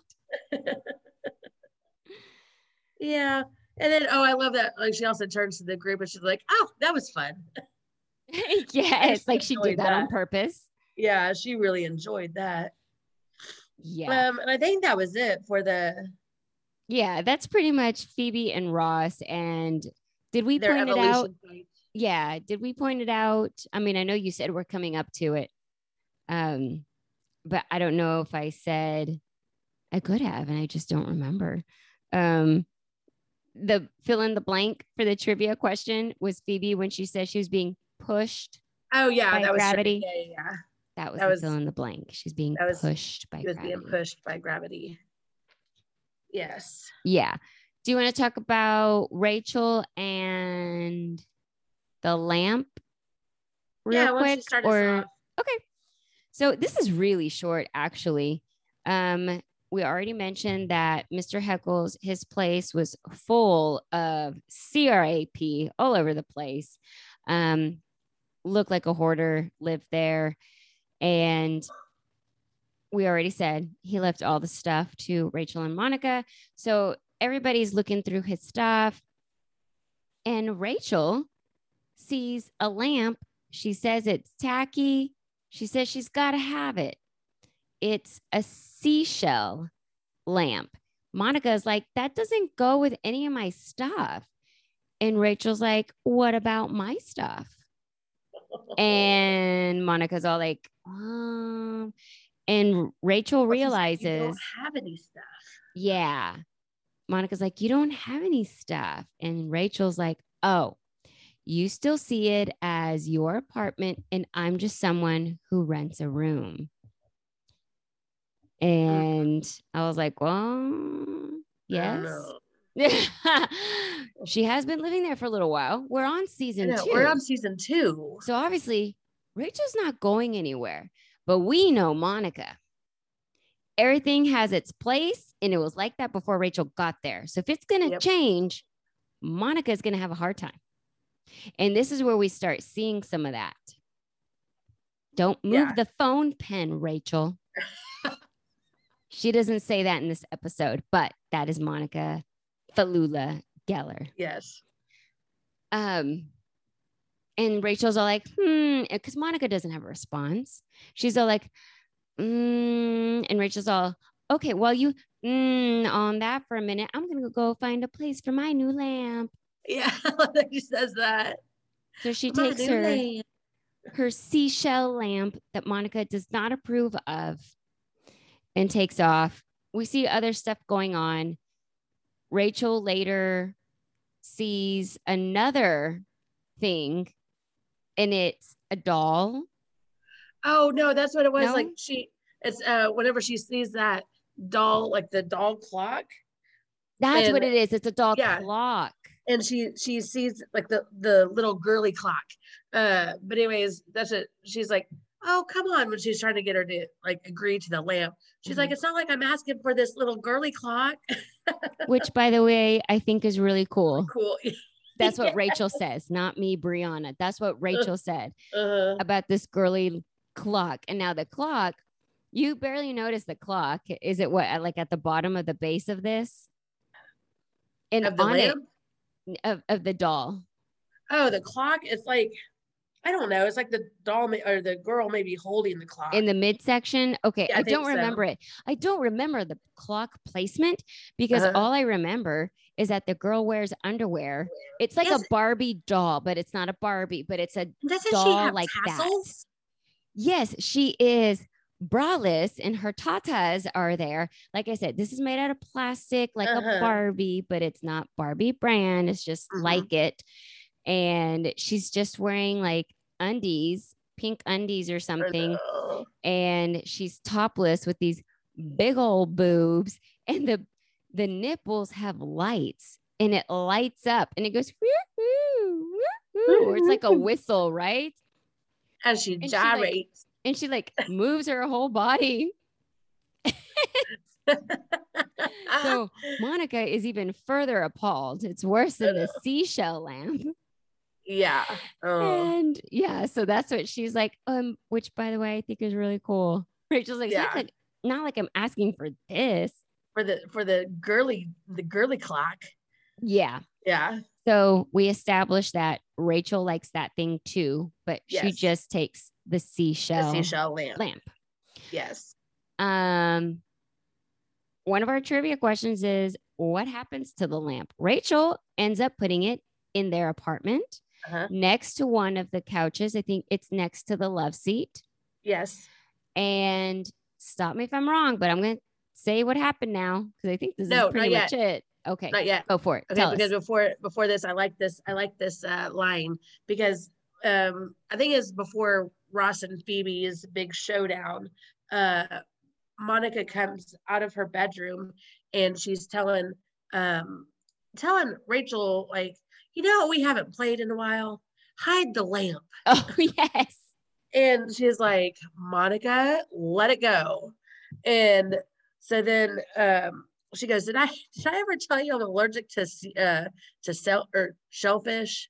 Yeah. And then oh, I love that. Like she also turns to the group and she's like, Oh, that was fun. yes, like she did that on purpose. Yeah, she really enjoyed that. Yeah. Um, and I think that was it for the Yeah, that's pretty much Phoebe and Ross. And did we their point it out? fight. Yeah, did we point it out? I mean, I know you said we're coming up to it. Um, but I don't know if I said I could have, and I just don't remember. Um, the fill in the blank for the trivia question was Phoebe when she said she was being pushed. Oh yeah, by that was gravity. Yeah, yeah. That was That was- fill in the blank. She's being that was- pushed by He was gravity. being pushed by gravity. Yes. Yeah. Do you want to talk about Rachel and the lamp real yeah, quick? start or okay. So this is really short, actually. Um, we already mentioned that Mr. Heckles, his place was full of CRAP all over the place. Um, looked like a hoarder lived there. And we already said he left all the stuff to Rachel and Monica. So everybody's looking through his stuff. And Rachel sees a lamp. She says it's tacky. She says she's got to have it. It's a seashell lamp. Monica's like, that doesn't go with any of my stuff. And Rachel's like, what about my stuff? And Monica's all like, um, and Rachel like, realizes, you don't have any stuff. yeah. Monica's like, you don't have any stuff. And Rachel's like, oh, you still see it as your apartment, and I'm just someone who rents a room. And I was like, well, yes. know. Oh. she has been living there for a little while. We're on season know, two. We're on season two. So obviously, Rachel's not going anywhere, but we know Monica. Everything has its place, and it was like that before Rachel got there. So if it's going to Yep. change, Monica is going to have a hard time. And this is where we start seeing some of that. Don't move Yeah. the phone pen, Rachel. she doesn't say that in this episode, but that is Monica Falula Geller. Yes. Um, and Rachel's all like, hmm, because Monica doesn't have a response. She's all like, mm, and Rachel's all, okay, well, you mm, on that for a minute. I'm gonna go find a place for my new lamp. Yeah. she says that. So she My takes her lamp. her seashell lamp that Monica does not approve of and takes off. We see other stuff going on. Rachel later sees another thing and it's a doll. Oh no, that's what it was. No? Like she, it's uh, whenever she sees that doll, like the doll clock, That's what it is. It's a doll yeah. clock. and she she sees like the the little girly clock. Uh, but anyways, that's it. She's like, oh come on, when she's trying to get her to like agree to the lamp, she's like, Mhm. it's not like I'm asking for this little girly clock. Which, by the way, I think is really cool. cool. That's what Rachel says, not me, Brianna. That's what Rachel said Uh-huh. about this girly clock. And now the clock, you barely notice the clock. Is it what like at the bottom of the base of this? And Of the on lamp? it of, of the doll. Oh, the clock. It's like I don't know. It's like the doll may, or the girl maybe holding the clock. in the midsection. Okay, Yeah, I I, don't so. remember it. I don't remember the clock placement because Uh-huh. all I remember is that the girl wears underwear. It's like Yes. a Barbie doll, but it's not a Barbie, but it's a Doesn't doll like tassels? that. Yes, she is braless and her tatas are there. Like I said, this is made out of plastic like Uh-huh. a Barbie, but it's not Barbie brand. It's just Mhm. like it. And she's just wearing like undies, pink undies or something and she's topless with these big old boobs and the the nipples have lights and it lights up and it goes woo, woo, or it's like a whistle right As she And she, like, gyrates. and she like moves her whole body so monica is even further appalled it's worse than the seashell lamp yeah. Oh. and yeah so that's what she's like um which by the way i think is really cool rachel's like, "It's not Yeah. like not like i'm asking for this For the for the girly the girly clock. yeah Yeah. So we established that Rachel likes that thing too, but she just takes the The seashell seashell lamp. lamp. Yes. Um, one of our trivia questions is what happens to the lamp? Rachel ends up putting it in their apartment Uh-huh. next to one of the couches. I think it's next to the love seat. Yes. And stop me if I'm wrong, but I'm going to say what happened now because I think this No, is pretty much it. Okay, Not yet. go for it. Okay, Tell because us. before before this, I like this. I like this uh, line because um, I think it's before Ross and Phoebe's big showdown. Uh, Monica comes out of her bedroom and she's telling um, telling Rachel like, you know, we haven't played in a while. Hide the lamp. Oh, yes. And she's like, Monica, let it go. And so then um, she goes, Did I did I ever tell you I'm allergic to uh, to sell or shellfish?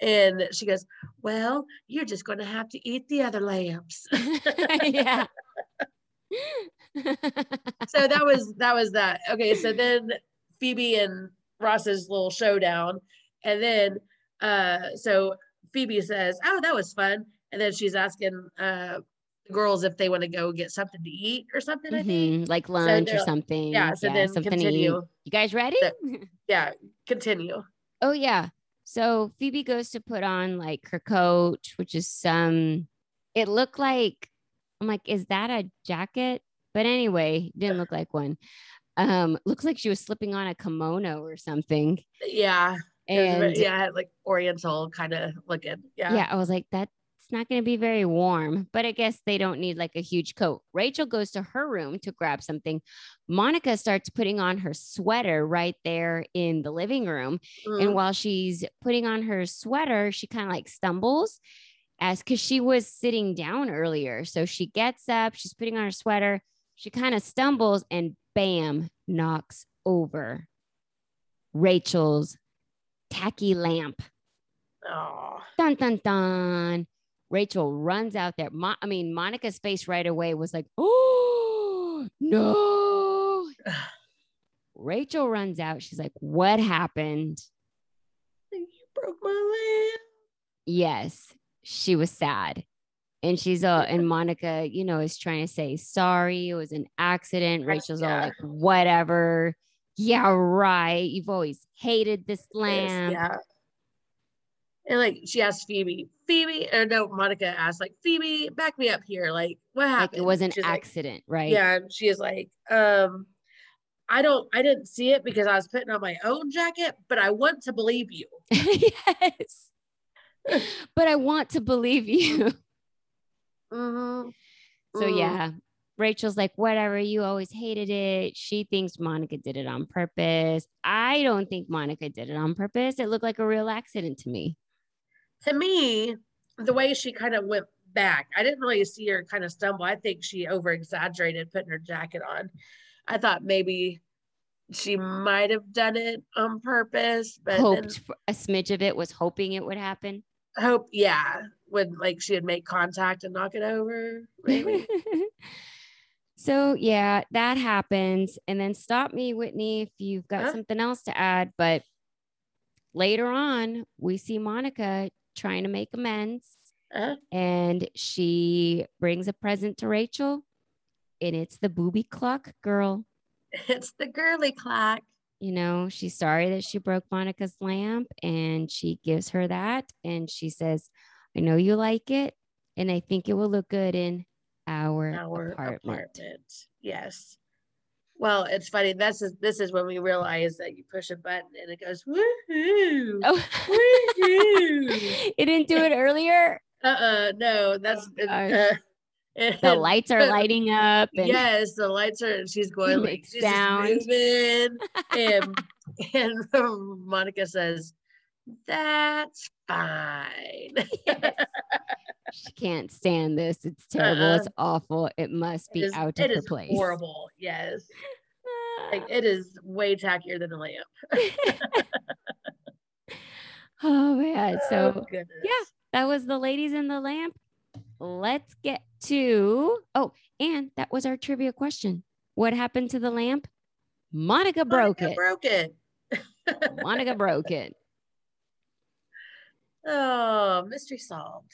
And she goes, Well, you're just going to have to eat the other lamps. yeah. so that was that was that. Okay, so then Phoebe and Ross's little showdown, and then uh, so Phoebe says, "Oh, that was fun," and then she's asking uh, girls if they want to go get something to eat or something. I think. Mhm, like lunch or something. Yeah. So then something to eat. continue. You guys ready? So- Yeah, continue. oh yeah. So Phoebe goes to put on like her coat, which is some. It looked like I'm like, is that a jacket? But anyway, didn't look like one. Um, looks like she was slipping on a kimono or something. Yeah. it was And yeah, like Oriental kind of looking. Yeah. yeah, I was like, that's not going to be very warm, but I guess they don't need like a huge coat. Rachel goes to her room to grab something. Monica starts putting on her sweater right there in the living room. Mhm. And while she's putting on her sweater, she kind of like stumbles as because she was sitting down earlier. So she gets up, she's putting on her sweater, she kind of stumbles and bam, knocks over Rachel's tacky lamp. Aw. Dun dun dun. Rachel runs out there. Mo- I mean, Monica's face right away was like, oh no. Rachel runs out. She's like, what happened? you broke my lamp. Yes, she was sad. And she's all, and Monica, you know, is trying to say sorry. It was an accident. Rachel's all like, whatever. Yeah, right. You've always hated this lamp. Yeah. And like she asked Phoebe, Phoebe, or no, Monica asked, like, Phoebe, back me up here. Like, what Like happened? it was an She's like, accident, right? Yeah. She is like, um, I don't, I didn't see it because I was putting on my own jacket, but I want to believe you. yes. but I want to believe you. Mhm. So Mm. yeah, Rachel's like, whatever, you always hated it. She thinks Monica did it on purpose. I don't think Monica did it on purpose. It looked like a real accident to me. To me, the way she kind of went back, I didn't really see her kind of stumble. I think she over exaggerated putting her jacket on. I thought maybe she might have done it on purpose, but then Hoped for a smidge of it, was hoping it would happen. hope, yeah, when like she would make contact and knock it over. Maybe. so yeah, that happens. And then stop me, Whitney, if you've got Huh? something else to add. But later on, we see Monica trying to make amends Uh, and she brings a present to Rachel. And it's the booby clock girl. it's the girly clock. You know, she's sorry that she broke Monica's lamp and she gives her that. And she says, I know you like it. And I think it will look good in our, Our apartment. apartment. Yes. Well, it's funny. This is this is when we realize that you push a button and it goes woohoo. Oh, Woohoo. it didn't do it earlier. Uh-uh, no, that's gosh. uh, The lights are lighting up. And Yes, the lights are. and She's going like she's moving, and and Monica says, "That's fine." she can't stand this. It's terrible. Uh-uh. It's Uh-uh. awful. It must be It is, out it of place. horrible. Yes, like it is way tackier than a lamp. oh man. So oh, goodness. that was the ladies in the lamp. Let's get to oh, and that was our trivia question. What happened to the lamp? Monica broke Monica it. Broke it. Monica broke it. Oh, mystery solved.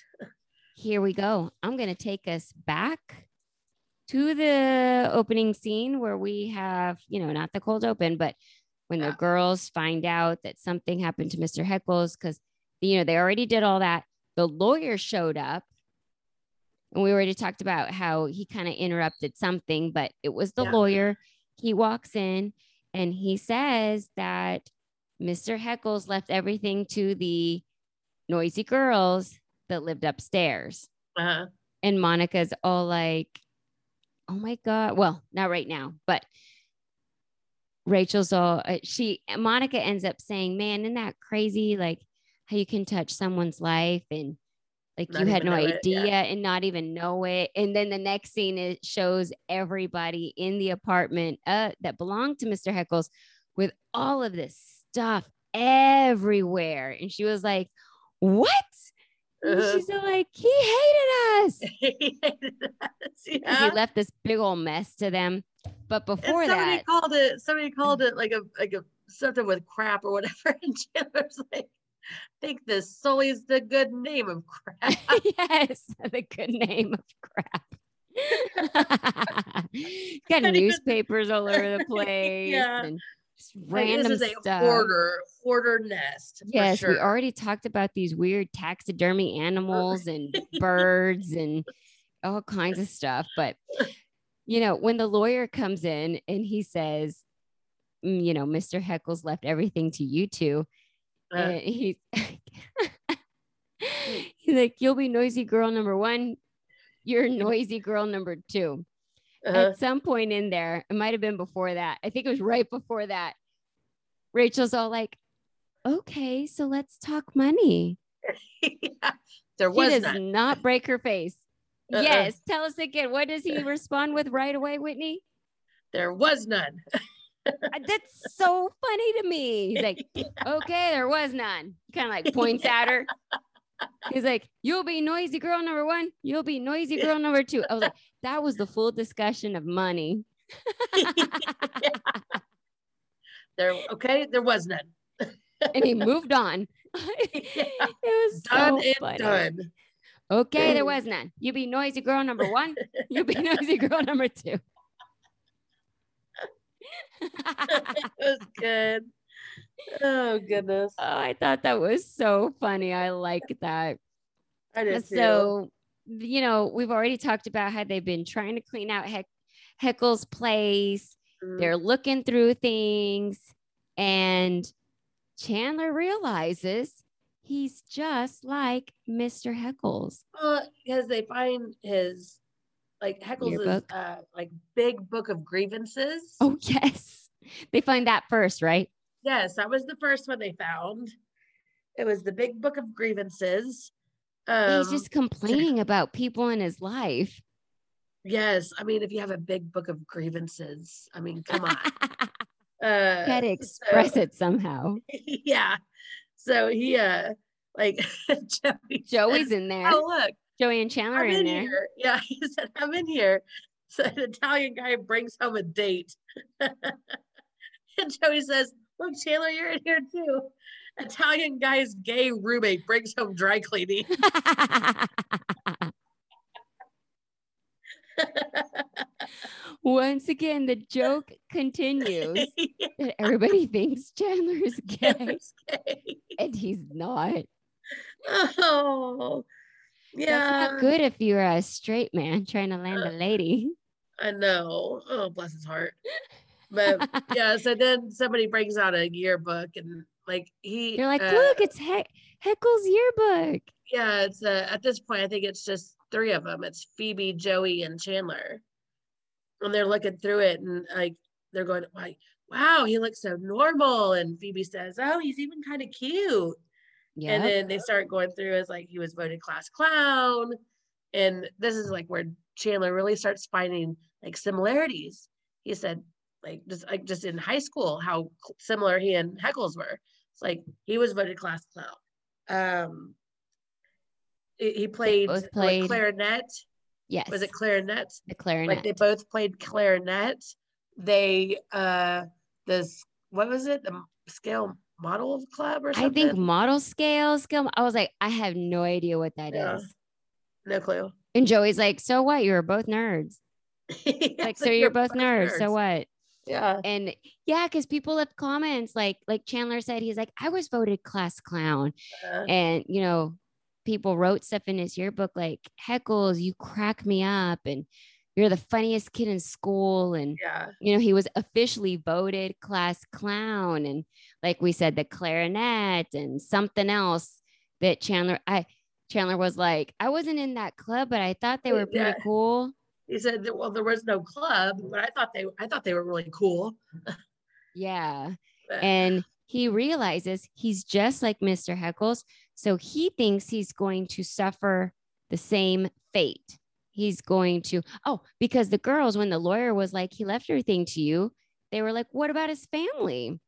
Here we go. I'm going to take us back to the opening scene where we have, you know, not the cold open, but when the girls find out that something happened to Mr. Heckles, because, you know, they already did all that. The lawyer showed up. And we already talked about how he kind of interrupted something, but it was the Yeah. lawyer. He walks in and he says that Mr. Heckles left everything to the noisy girls that lived upstairs. Uh-huh. And Monica's all like, oh my God. Well, not right now, but Rachel's all, uh, she, Monica ends up saying, man, isn't that crazy? Like how you can touch someone's life and like Not you had no know it, yeah. idea and not even know it. And then the next scene, it shows everybody in the apartment uh, that belonged to Mr. Heckles with all of this stuff everywhere. And she was like, what? Uh-huh. she's like, he hated us. He hated us, yeah. he left this big old mess to them. But And before somebody that, called it somebody called it like a like a something with crap or whatever and Chandler's like I think this Sully's the good name of crap. yes, the good name of crap. Got newspapers all over the place Yeah. and random this is a hoarder hoarder nest. Yes, we already talked about these weird taxidermy animals and birds and all kinds of stuff. But, you know, when the lawyer comes in and he says, mm, you know, Mr. Heckles left everything to you two, Uh, and he's, he's like, you'll be noisy girl number one. You're noisy girl number two. Uh-huh. At some point in there, it might have been before that. I think it was right before that. Rachel's all like, okay, so let's talk money. Yeah. There She was does none. not break her face. Uh-uh. Yes, tell us again. What does he respond with right away, Whitney? There was none. Uh, That's so funny to me. He's like, okay, there was none. Kind of like points at her. He's like, you'll be noisy girl number one. You'll be noisy girl number two. I was like, that was the full discussion of money. There okay, there was none. and he moved on. it was Done so and funny. done. Okay, there was none. You be noisy girl number one. You be noisy girl number two. it was good. Oh goodness. Oh, I thought that was so funny. I like that. I did too. So, you know, we've already talked about how they've been trying to clean out Heck- Heckle's place. Mm. They're looking through things, and Chandler realizes he's just like Mr. Heckles. Well, because they find his like Heckles' uh like big book of grievances. Oh, yes. They find that first, right? Yes, that was the first one they found. It was the big book of grievances. Um, he's just complaining about people in his life. yes. I mean, if you have a big book of grievances, I mean, come on. Uh, Had to express so- it somehow. yeah. So he uh like Joey Joey's said, in there. Oh look, Joey and Chandler I'm are in in there. here. Yeah, he said, I'm in here. So an Italian guy brings home a date. and Joey says, Look, Chandler, you're in here too. Italian guy's gay roommate brings home dry cleaning. Once again, the joke continues. that Everybody thinks Chandler is gay, Chandler's gay. and he's not. Oh, That's yeah. not good if you're a straight man trying to land a uh, lady. I know. Oh, bless his heart. But yeah, so then somebody brings out a yearbook and like he You're like, uh, look, it's he- Heckle's yearbook. yeah, it's uh, at this point I think it's just three of them. It's Phoebe, Joey, and Chandler. And they're looking through it and like they're going like, wow, he looks so normal. And Phoebe says, Oh, he's even kind of cute. Yeah. And then they start going through as like he was voted class clown. And this is like where Chandler really starts finding like similarities. He said, like just like just in high school, how similar he and Heckles were. It's like he was voted class clown. Um he he played, like, clarinet. yes. Was it clarinet? the clarinet? Like they both played clarinet. They uh this what was it? The scale model club or something? I think model scale scale. I was like, I have no idea what that is. Yeah. no clue. And Joey's like, so what? You were both nerds. Like, so you're both nerds. So what? Yeah. And yeah, because people left comments like like Chandler said, he's like, I was voted class clown. Uh, And you know, people wrote stuff in his yearbook like, Heckles, you crack me up, and you're the funniest kid in school. And yeah. you know, he was officially voted class clown. And like we said, the clarinet and something else that Chandler, I Chandler was like, I wasn't in that club, but I thought they were pretty Yeah. cool. He said that well there was no club, but I thought they I thought they were really cool. Yeah. But- And he realizes he's just like Mr. Heckles. So he thinks he's going to suffer the same fate. He's going to, oh, because the girls, when the lawyer was like, he left everything to you, they were like, what about his family?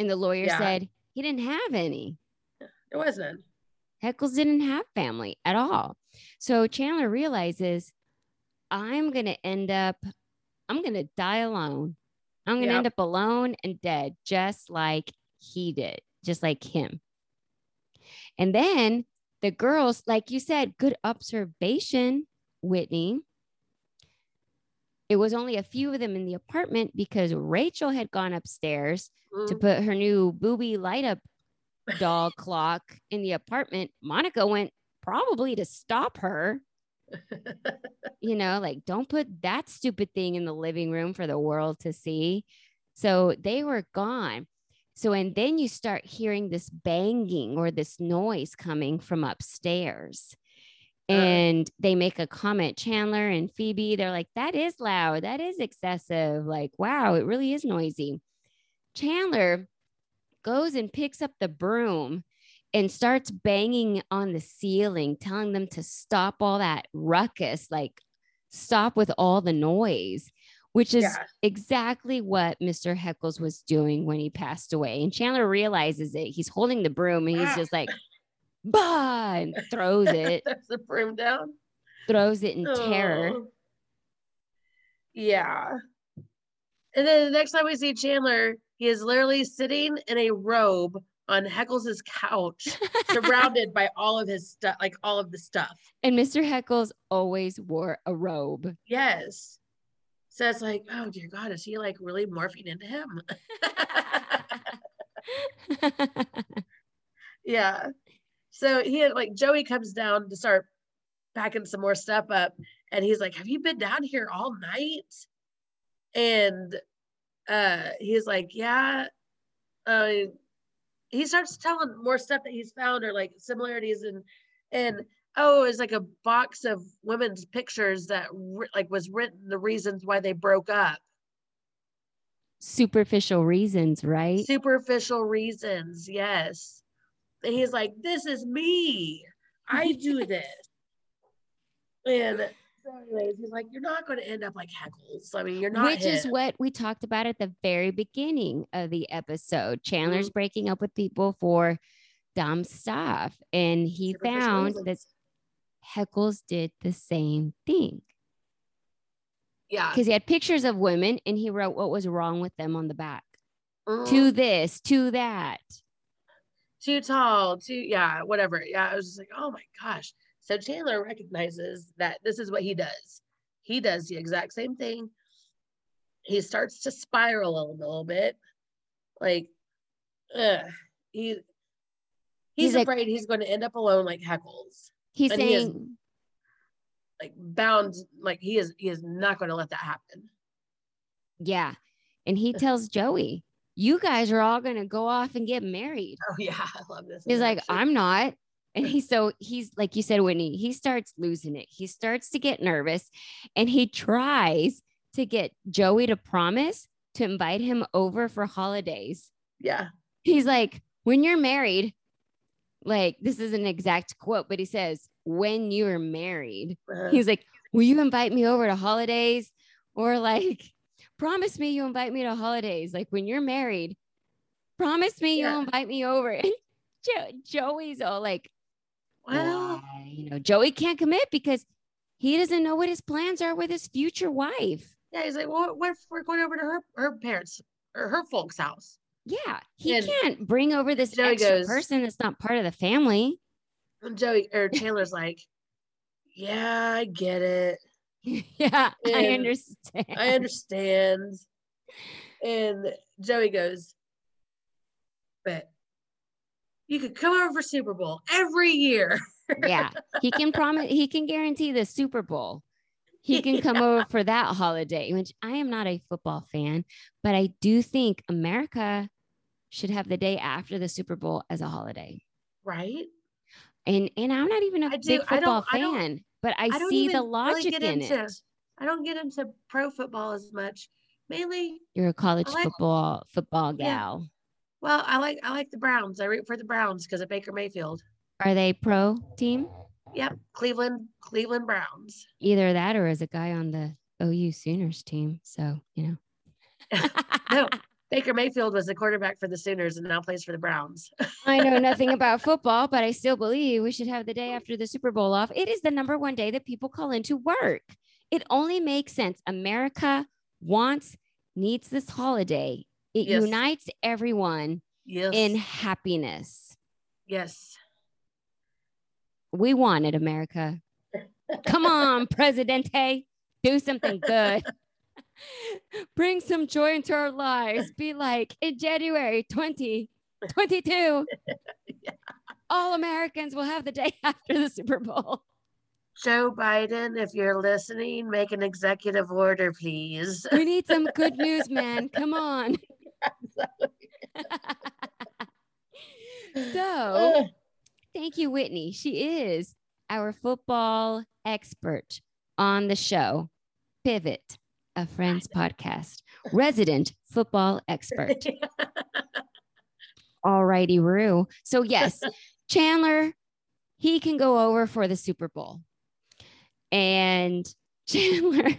And the lawyer Yeah. said he didn't have any. It wasn't. Heckles didn't have family at all. So Chandler realizes I'm going to end up, I'm going to die alone. I'm going to Yep. end up alone and dead, just like he did, just like him. And then the girls, like you said, good observation, Whitney. It was only a few of them in the apartment because Rachel had gone upstairs to Mm. put her new booby light up doll clock in the apartment. Monica went probably to stop her. You know, like don't put that stupid thing in the living room for the world to see. So they were gone. So, and then you start hearing this banging or this noise coming from upstairs. Uh. And they make a comment, Chandler and Phoebe, they're like, that is loud. That is excessive. Like, wow, it really is noisy. Chandler goes and picks up the broom and starts banging on the ceiling, telling them to stop all that ruckus, like stop with all the noise, which is Yeah. exactly what Mr. Heckles was doing when he passed away. And Chandler realizes it. He's holding the broom and he's just like, bah, and throws it, There's the broom down. throws it in terror. Oh. Yeah. And then the next time we see Chandler, he is literally sitting in a robe on Heckles' couch, surrounded by all of his stuff, like all of the stuff. And Mr. Heckles always wore a robe. Yes. So it's like, oh dear God, is he like really morphing into him? yeah. So he had like Joey comes down to start packing some more stuff up, and he's like, Have you been down here all night? And uh he's like, Yeah. Uh he starts telling more stuff that he's found or like similarities and and oh it's like a box of women's pictures that like was written the reasons why they broke up. Superficial reasons, right? superficial reasons yes. And he's like this is me. I do this. And He's like, you're not going to end up like Heckles. I mean, you're not. Which is what we talked about at the very beginning of the episode. Chandler's Mm-hmm. breaking up with people for dumb stuff. And he Superficial found that. Heckles did the same thing yeah, because he had pictures of women and he wrote what was wrong with them on the back. Mm, To this, to that. too tall, too yeah, whatever. Yeah, I was just like, oh my gosh. So Chandler recognizes that this is what he does. He does the exact same thing. He starts to spiral a little bit, like, ugh. he he's, He's like- afraid he's going to end up alone like Heckles, He's And he is- saying, like bound, like he is he is not going to let that happen. yeah. And he tells Joey, you guys are all going to go off and get married. Oh yeah, I love this. He's like. I'm not. And he's so he's like you said, Whitney, he starts losing it. He starts to get nervous and he tries to get Joey to promise to invite him over for holidays. yeah, He's like, when you're married, like this is an exact quote, but he says, when you're married, uh, he's like, Will you invite me over to holidays? Or like, promise me you invite me to holidays. Like when you're married, promise me Yeah. you'll invite me over. And jo- Joey's all like, well, why? You know, Joey can't commit because he doesn't know what his plans are with his future wife. yeah. He's like, well, what if we're going over to her her parents or her folks' house? Yeah, he And can't bring over this Joey extra goes- person that's not part of the family. And Joey or Taylor's like, yeah, I get it. yeah, I understand. I understand. And Joey goes, but you could come over for Super Bowl every year. yeah, he can promise. He can guarantee the Super Bowl. He can come over for that holiday, which I am not a football fan, but I do think America should have the day after the Super Bowl as a holiday. Right? And and I'm not even a I big I football I fan, but I, I see the even really logic in into- it. I don't get into pro football as much. Mainly, You're a college like- football football Yeah. Well, I like I like the Browns. I root for the Browns because of Baker Mayfield. Are they pro team? Yep, Cleveland, Cleveland Browns. Either that or as a guy on the OU Sooners team. So, you know. No. Baker Mayfield was the quarterback for the Sooners and now plays for the Browns. I know nothing about football, but I still believe we should have the day after the Super Bowl off. It is the number one day that people call into work. It only makes sense. America wants, needs this holiday. It Yes. unites everyone Yes. in happiness. yes. We want it, America. Come on, Presidente. Do something good. Bring some joy into our lives. Be like in January 2022, all Americans will have the day after the Super Bowl. Joe Biden, if you're listening, make an executive order, please. We need some good news, man. Come on. so, thank you, Whitney. She is our football expert on the show, Pivot, a Friends podcast, resident football expert. Alrighty, Rue. So, yes, Chandler, he can go over for the Super Bowl. And Chandler,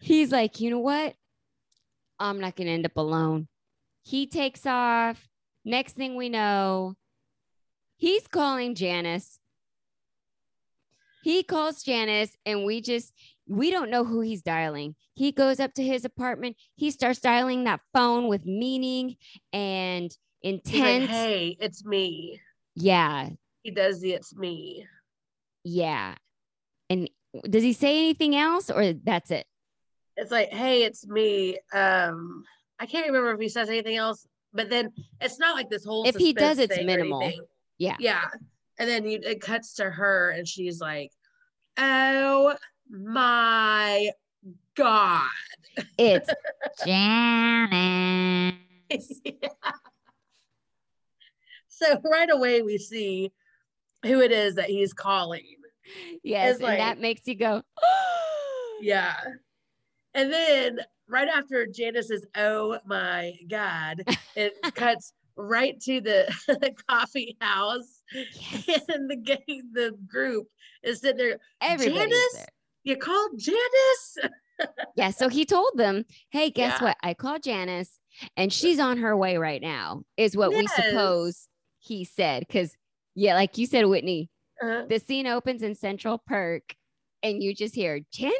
he's like, you know what? I'm not going to end up alone. He takes off. Next thing we know, he's calling Janice. He calls Janice, and we just, we don't know who he's dialing. He goes up to his apartment. He starts dialing that phone with meaning and He's like, intent. hey, it's me. Yeah, He does the it's me. yeah. And does he say anything else, or that's it? It's like, hey, it's me. Um, I can't remember if he says anything else, but then it's not like this whole If he does, it's minimal. Yeah. Yeah. And then you, it cuts to her and she's like, oh my God. It's Janice. So right away we see who it is that he's calling. Yes, and that makes you go. Yeah. And then right after Janice Janice's oh my God, it cuts right to the, the coffee house Yes, and the gang, the group is sitting there. everybody's Janice? there. You called Janice? Yeah. So he told them, hey, guess Yeah. what? I called Janice and she's on her way right now, is what we suppose he said. Cause yeah, like you said, Whitney, Uh, the scene opens in Central Perk and you just hear Janice.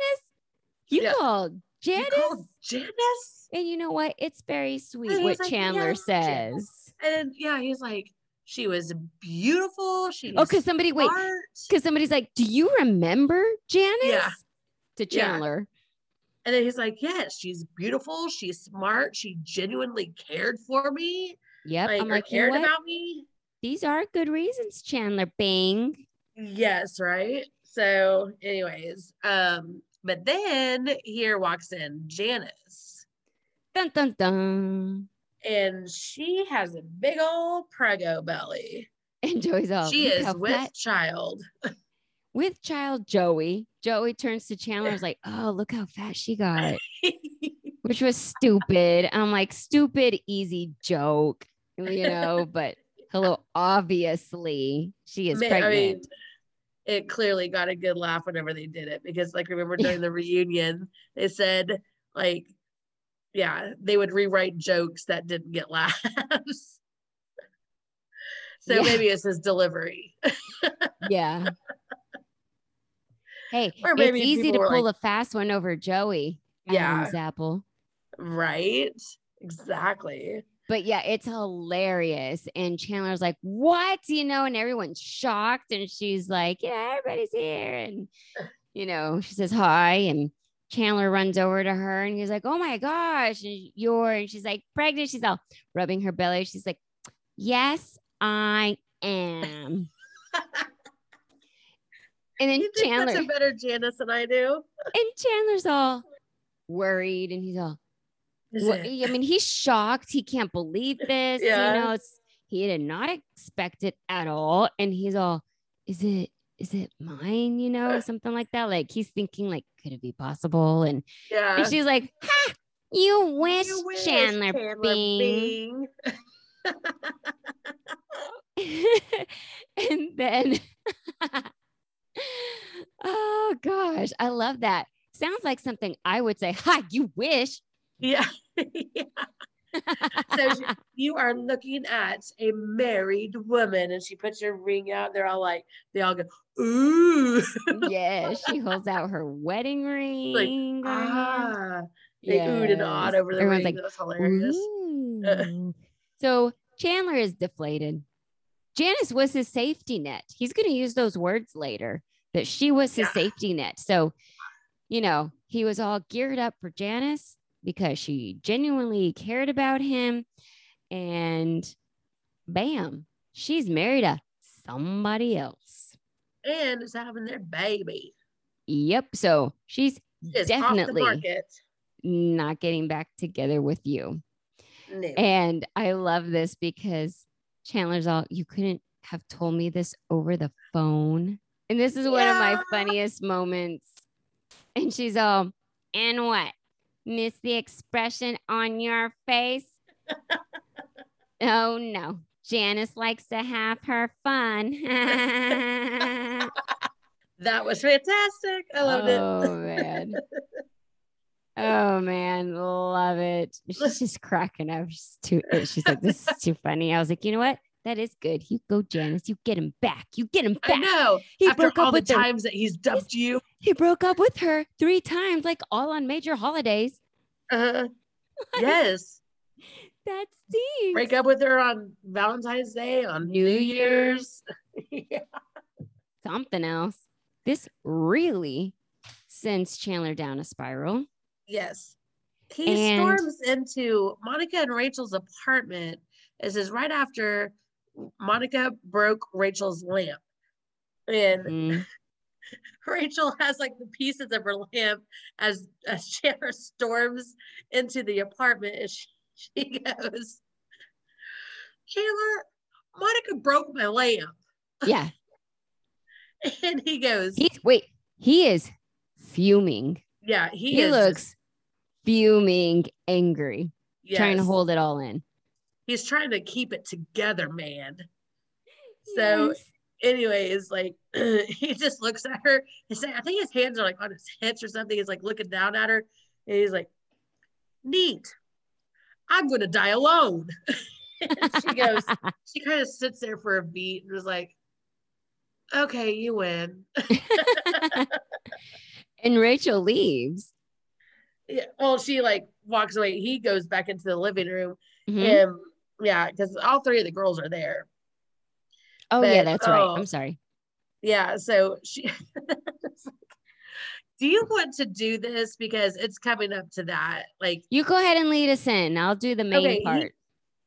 You Yeah. called Janice. Janice? and you know what? It's very sweet what like, Chandler "Yeah, Janice." says. And yeah, he's like, she was beautiful. She Oh, because somebody wait, because somebody's like, "Do you remember Janice?" Yeah. To Yeah. Chandler. And then he's like, yes, she's beautiful. She's smart. She genuinely cared for me. Yep. Like, I'm like, you know cared about me. These are good reasons, Chandler Bing. Yes, right. So, anyways, um, but then here walks in Janice, Dun dun dun. and she has a big old prego belly. And Joey's all she is with fat- child. with child Joey. Joey turns to Chandler. and is like, oh, look how fat she got, which was stupid. I'm like, stupid, easy joke, you know. But hello, obviously she is Ma- pregnant. I mean, it clearly got a good laugh whenever they did it because, like, remember during the reunion, they said, like, yeah, they would rewrite jokes that didn't get laughs. so Yeah. maybe it's his delivery. yeah. Hey, it's easy to pull like- a fast one over Joey. Yeah. Apple. right? Exactly. But yeah, it's hilarious. And Chandler's like, what? You know, and everyone's shocked. And she's like, yeah, everybody's here. And, you know, she says hi. And Chandler runs over to her and he's like, oh my gosh, and you're, and she's like, pregnant. She's all rubbing her belly. She's like, yes, I am. And then Chandler, that's a better Janice than I do? and Chandler's all worried and he's all, well. I mean, he's shocked. He can't believe this. Yeah. You know, it's he did not expect it at all. And he's all, is it is it mine? You know, something like that. Like he's thinking, like, could it be possible? And, yeah. and she's like, ha, you wish, You wish, Chandler, Bing. Bing. and then oh gosh, I love that. Sounds like something I would say, ha, you wish. Yeah. yeah. So she- you are looking at a married woman, and she puts her ring out. They're all like, they all go, ooh. yeah, she holds out her wedding ring. her ah. They oohed and awed over the Everyone's ring. like, That was hilarious. Ooh. so Chandler is deflated. Janice was his safety net. He's going to use those words later that she was his Yeah. safety net. So, you know, he was all geared up for Janice because she genuinely cared about him. And bam, she's married to somebody else. And is having their baby. Yep. So she's It's Definitely. off the market. not getting back together with you. No. And I love this because Chandler's all, you couldn't have told me this over the phone. And this is one of my funniest moments. And she's all, and what? Miss the expression on your face? oh no. Janice likes to have her fun. that was fantastic. I loved oh it. man. Oh man, love it. She's just cracking up. She's too she's like, this is too funny. I was like, you know what? That is good. You go, Janice. You get him back. You get him back. I know. He After broke all up the with her. times that he's dumped you. He broke up with her three times, like all on major holidays. Uh, yes. That stinks. Break up with her on Valentine's Day, on New New Year's. Year's. yeah. Something else. This really sends Chandler down a spiral. Yes. He And- storms into Monica and Rachel's apartment. This is right after Monica broke Rachel's lamp. And Mm. Rachel has like the pieces of her lamp as as Chandler storms into the apartment and she, she goes, Chandler, Monica broke my lamp. Yeah. And he goes, He's wait, he is fuming. Yeah, he, He, looks just- fuming, angry, trying to hold it all in. He's trying to keep it together, man. So Yes. anyways, like he just looks at her and say, I think his hands are like on his hips or something. He's like looking down at her. And he's like, neat. I'm gonna die alone. she goes, she kind of sits there for a beat and was like, okay, you win. and Rachel leaves. Yeah. Well, she like walks away. He goes back into the living room. Mhm. And yeah, because all three of the girls are there. Oh, yeah, but- that's right. oh. I'm sorry. Yeah. So she do you want to do this? Because it's coming up to that. Like You go ahead and lead us in. I'll do the main Okay, part.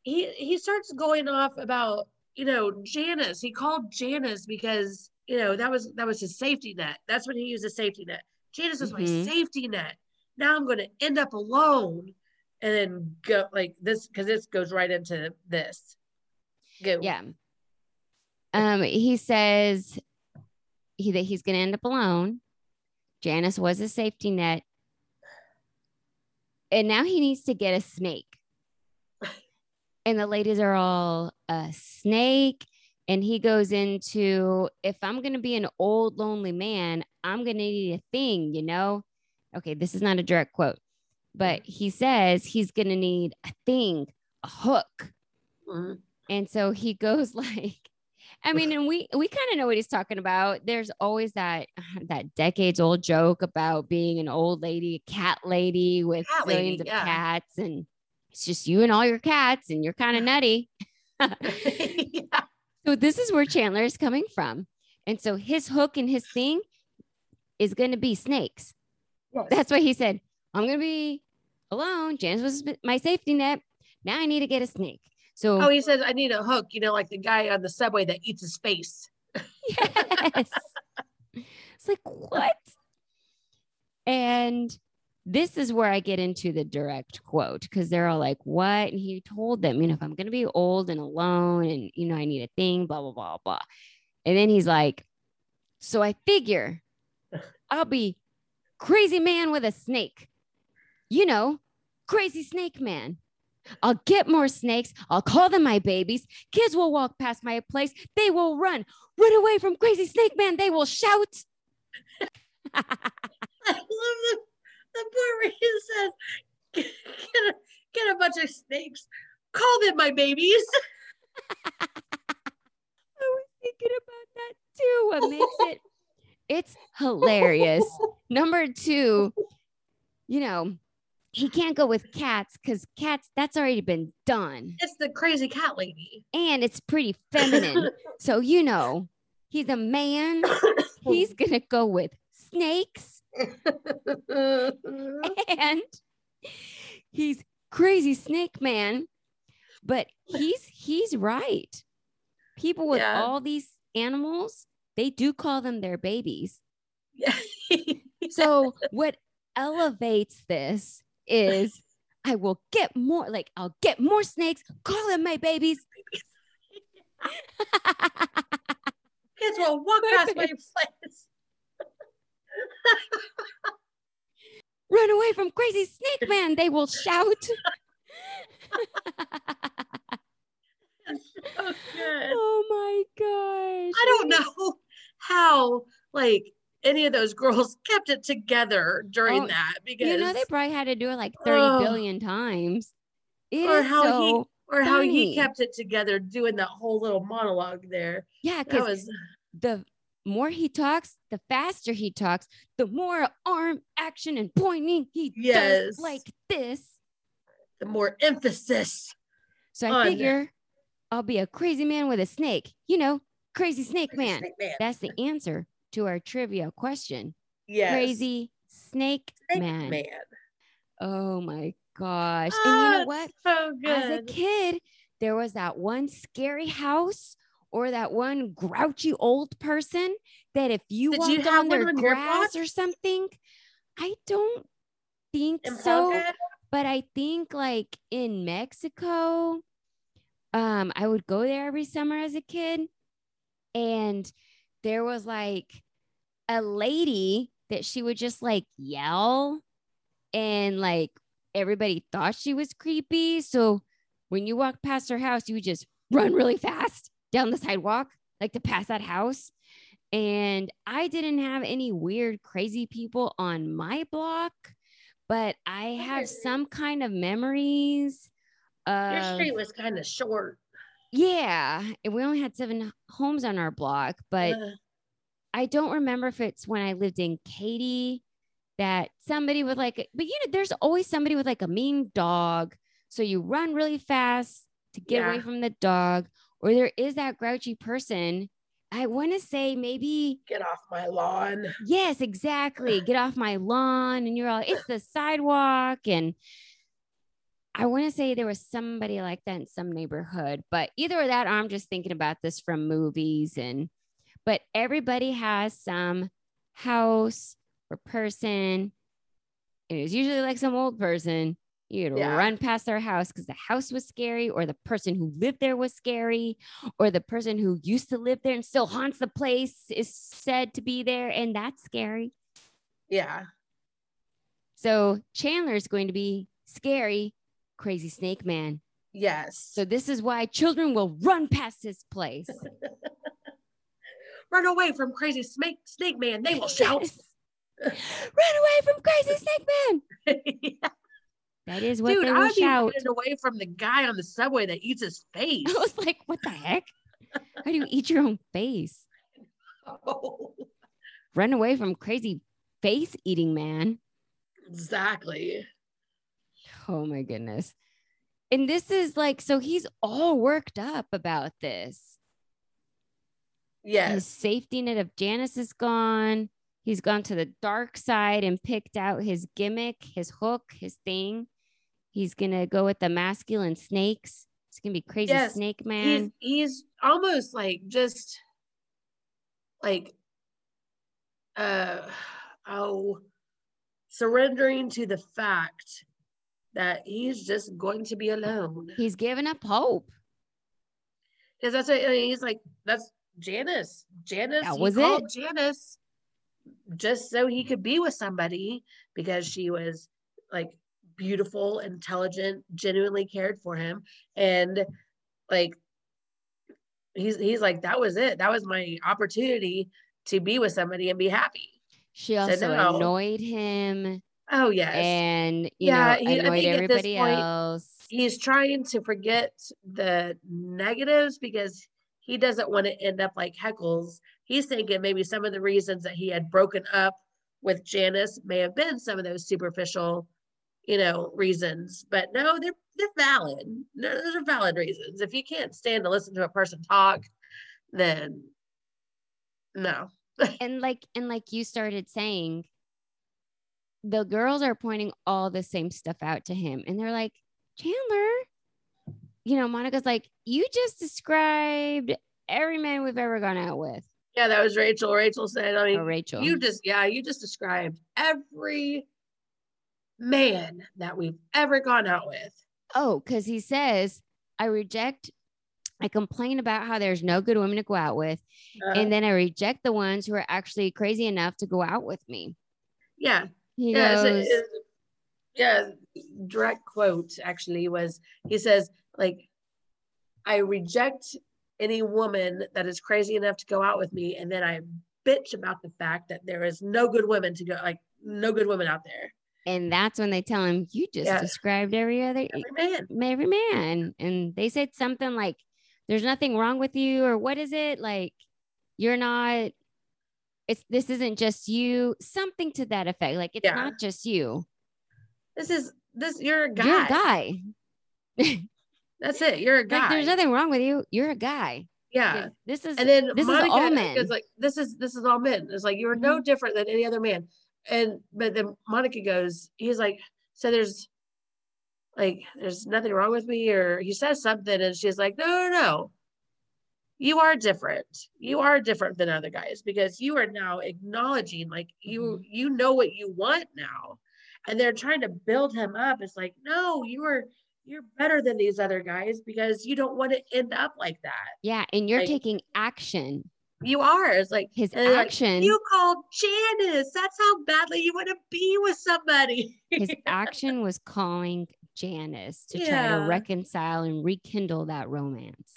he he starts going off about you know Janice. He called Janice because you know that was that was his safety net. That's when he used a safety net. Janice was Mhm. my safety net. Now I'm going to end up alone, and then go like this because this goes right into this. Go. Yeah. Um, he says he that he's gonna end up alone. Janice was a safety net. And now he needs to get a snake. And the ladies are all a snake. And he goes into if I'm gonna be an old lonely man, I'm gonna need a thing, you know? Okay, this is not a direct quote, but he says he's gonna need a thing, a hook. Mhm. And so he goes like, I mean, and we we kind of know what he's talking about. There's always that that decades old joke about being an old lady, a cat lady with Cat zillions lady, of yeah. cats, and it's just you and all your cats, and you're kind of nutty. yeah. So this is where Chandler is coming from, and so his hook and his thing is going to be snakes. Yes. That's why he said, "I'm going to be alone." Janice was my safety net. Now I need to get a snake. So Oh, he says I need a hook. You know, like the guy on the subway that eats his face. Yes. it's like, what? And this is where I get into the direct quote because they're all like, what? And he told them, you know, if I'm going to be old and alone and, you know, I need a thing, blah, blah, blah, blah. And then he's like, so I figure I'll be crazy man with a snake. You know, crazy snake man. I'll get more snakes. I'll call them my babies. Kids will walk past my place. They will run. Run away from crazy snake man. They will shout. I love the, the part where he says, get a, get a bunch of snakes, call them my babies. I was thinking about that too. What makes it it's hilarious. Number two, you know, he can't go with cats because cats, that's already been done. It's the crazy cat lady. And it's pretty feminine. so, you know, he's a man. He's gonna go with snakes and he's crazy snake man. But he's he's right. People with Yeah. all these animals, they do call them their babies. Yeah. So what elevates this is I will get more, like I'll get more snakes, call them my babies. Kids will walk past my place. Run away from crazy snake man, they will shout. So good. oh my gosh. I don't know how like any of those girls kept it together during Oh, that because You know, they probably had to do it like thirty Oh. billion times. It or is how so, he or how he kept it together doing that whole little monologue there. yeah, because was the more he talks, the faster he talks, the more arm action and pointing he Yes. does like this. the more emphasis. So I figure I'll be a crazy man with a snake. You know, crazy snake man. Snake man. That's the answer to our trivia question. Yes. Crazy snake, Snake man. man. Oh my gosh. and you know Ah, what? So As a kid, there was that one scary house or that one grouchy old person that if you Did you walked have on their on grass or something, I don't think In so. But I think like in Mexico, um, I would go there every summer as a kid, and there was like a lady that she would just like yell, and like everybody thought she was creepy. So when you walked past her house, you would just run really fast down the sidewalk like to pass that house. And I didn't have any weird, crazy people on my block, but I have some kind of memories. Of, Your street was kind of short. Yeah, and we only had seven homes on our block, but Uh, I don't remember if it's when I lived in Katy that somebody with like, but you know, there's always somebody with like a mean dog. So you run really fast to get away from the dog, or there is that grouchy person. I want to say maybe, get off my lawn. yes, exactly. Get off my lawn. And you're all, it's the sidewalk. And I want to say there was somebody like that in some neighborhood, but either that, or I'm just thinking about this from movies and, but everybody has some house or person. And it was usually like some old person. You'd Yeah. run past their house because the house was scary, or the person who lived there was scary, or the person who used to live there and still haunts the place is said to be there. And that's scary. Yeah. So Chandler's going to be scary, crazy snake man. Yes. So this is why children will run past this place. run away from crazy snake snake man. They will shout. Yes. Run away from crazy snake man. That is what Dude, they will I'd be shout. running away from the guy on the subway that eats his face. I was like, what the heck? How do you eat your own face? Oh, Run away from crazy face eating man. exactly. Oh my goodness. And this is like, so he's all worked up about this. His Yes. safety net of Janice is gone. He's gone to the dark side and picked out his gimmick, his hook, his thing. He's gonna go with the masculine snakes. It's gonna be crazy Yes, snake He's man. he's almost like just like uh oh surrendering to the fact that he's just going to be alone. He's giving up hope. Because that's what I mean, he's like, that's Janice. Janice That was called Janice just so he could be with somebody because she was like beautiful, intelligent, genuinely cared for him. And like he's he's like, that was it. That was my opportunity to be with somebody and be happy. She So also now- annoyed him Oh yes. and you Yeah, know he- I annoyed think at this everybody point, else. he's trying to forget the negatives because he doesn't want to end up like Heckles. He's thinking maybe some of the reasons that he had broken up with Janice may have been some of those superficial, you know, reasons. But no, they're they're valid. No, those are valid reasons. If you can't stand to listen to a person talk, then no. and like and like you started saying the girls are pointing all the same stuff out to him and they're like chandler you know monica's like you just described every man we've ever gone out with. Yeah, that was Rachel. Rachel said, I mean, or rachel. You just, yeah, you just described every man that we've ever gone out with. oh because he says i reject i complain about how there's no good women to go out with Uh, and then i reject the ones who are actually crazy enough to go out with me. Yeah, he yeah, it's a- goes yeah. Direct quote actually was he says like, I reject any woman that is crazy enough to go out with me, and then I bitch about the fact that there is no good women to go like no good women out there. and that's when they tell him you just Yeah. described every other Every man. every man and they said something like there's nothing wrong with you or what is it like you're not it's this isn't just you something to that effect like it's Yeah. not just you This is this. You're a guy. you're a guy That's it. You're a guy. like there's nothing wrong with you you're a guy yeah. Like, this is And then this is Monica all men. is like, this is this is all men. It's like you're no mm-hmm. different than any other man. And but then Monica goes, he's like, so there's like there's nothing wrong with me, or he says something, and she's like, no, no, no. You are different. You are different than other guys because you are now acknowledging like you mm-hmm. you know what you want now. And they're trying to build him up. It's like, no, you are you're better than these other guys because you don't want to end up like that. yeah and you're like- taking action You are. It's like his they're like, action you called Janice. That's how badly you want to be with somebody. his action was calling janice to try to reconcile and rekindle that romance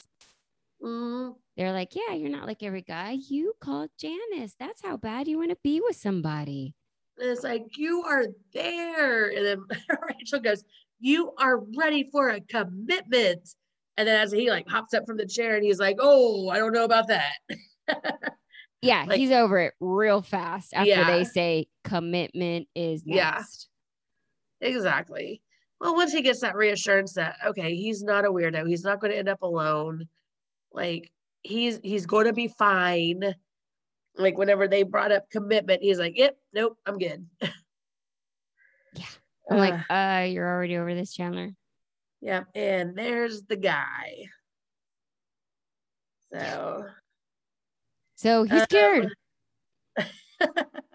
Mm, They're like, yeah, you're not like every guy. You called Janice. That's how bad you want to be with somebody. And it's like, you are there. And then Rachel goes, you are ready for a commitment. And then as he like hops up from the chair and he's like, oh, I don't know about that. Yeah, Like- he's over it real fast after Yeah. they say commitment is Yeah. next. exactly. Well, once he gets that reassurance that, okay, he's not a weirdo, he's not going to end up alone. Like he's he's going to be fine. Like whenever they brought up commitment, he's like, yep, nope, I'm good. Yeah. I'm like, Uh, uh, you're already over this, Chandler. Yep. And there's the guy. So So he's Um, scared.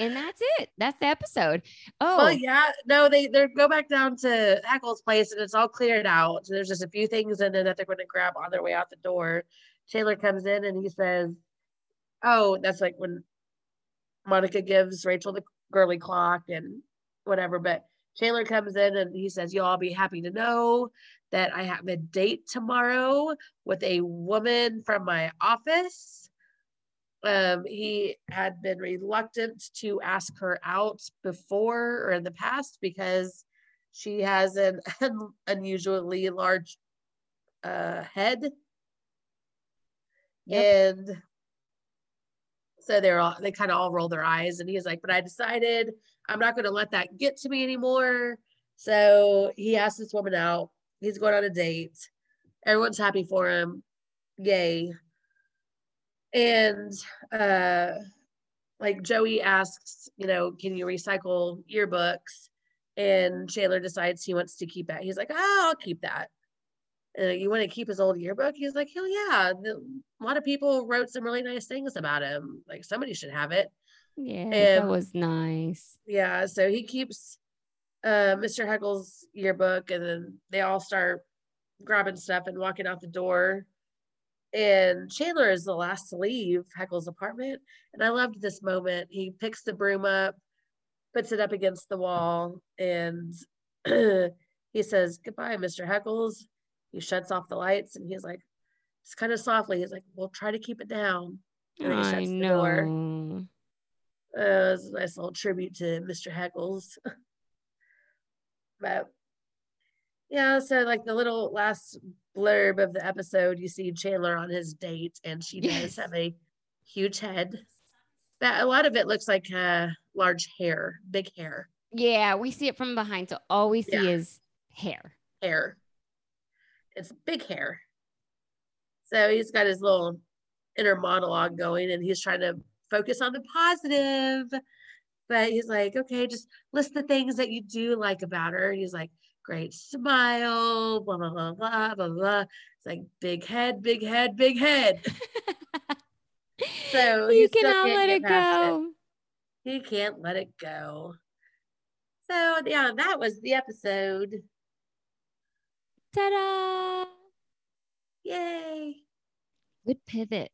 And that's it. That's the episode. Oh, well, yeah, no, they they go back down to Heckle's place and it's all cleared out. So there's just a few things in there that they're going to grab on their way out the door. Taylor comes in and he says, "Oh, that's like when Monica gives Rachel the girly clock and whatever." But Taylor comes in and he says, "You'll all be happy to know that I have a date tomorrow with a woman from my office." Um, he had been reluctant to ask her out before or in the past because she has an un- unusually large uh, head. And so they're all they kind of all roll their eyes and he's like, but I decided I'm not going to let that get to me anymore. So he asked this woman out. He's going on a date. Everyone's happy for him. Yay and uh like joey asks you know can you recycle yearbooks? And chandler decides he wants to keep that. He's like oh i'll keep that. And you want to keep his old yearbook? He's like hell yeah. The, a lot of people wrote some really nice things about him. Like somebody should have it. Yeah, that um, was nice. yeah so he keeps uh mr heckle's yearbook and then they all start grabbing stuff and walking out the door and Chandler is the last to leave Heckle's apartment. And I loved this moment. He picks the broom up, puts it up against the wall, and he says, Goodbye, Mr. Heckles. He shuts off the lights and he's like, it's kind of softly. He's like, We'll try to keep it down. And he I shuts the door. know. Uh, it was a nice little tribute to Mr. Heckles. but yeah, so like the little last blurb of the episode, you see Chandler on his date, and she Yes. does have a huge head. That a lot of it looks like uh, large hair, big hair, Yeah, we see it from behind. So all we see Yeah. is hair. hair. It's big hair. So he's got his little inner monologue going, and he's trying to focus on the positive. But he's like, okay, just list the things that you do like about her. And he's like, great smile, blah, blah, blah, blah, blah, blah. It's like big head, big head, big head. So he you still cannot let it past it. go. He can't let it go. So yeah, that was the episode. Ta-da! Yay. Good pivot.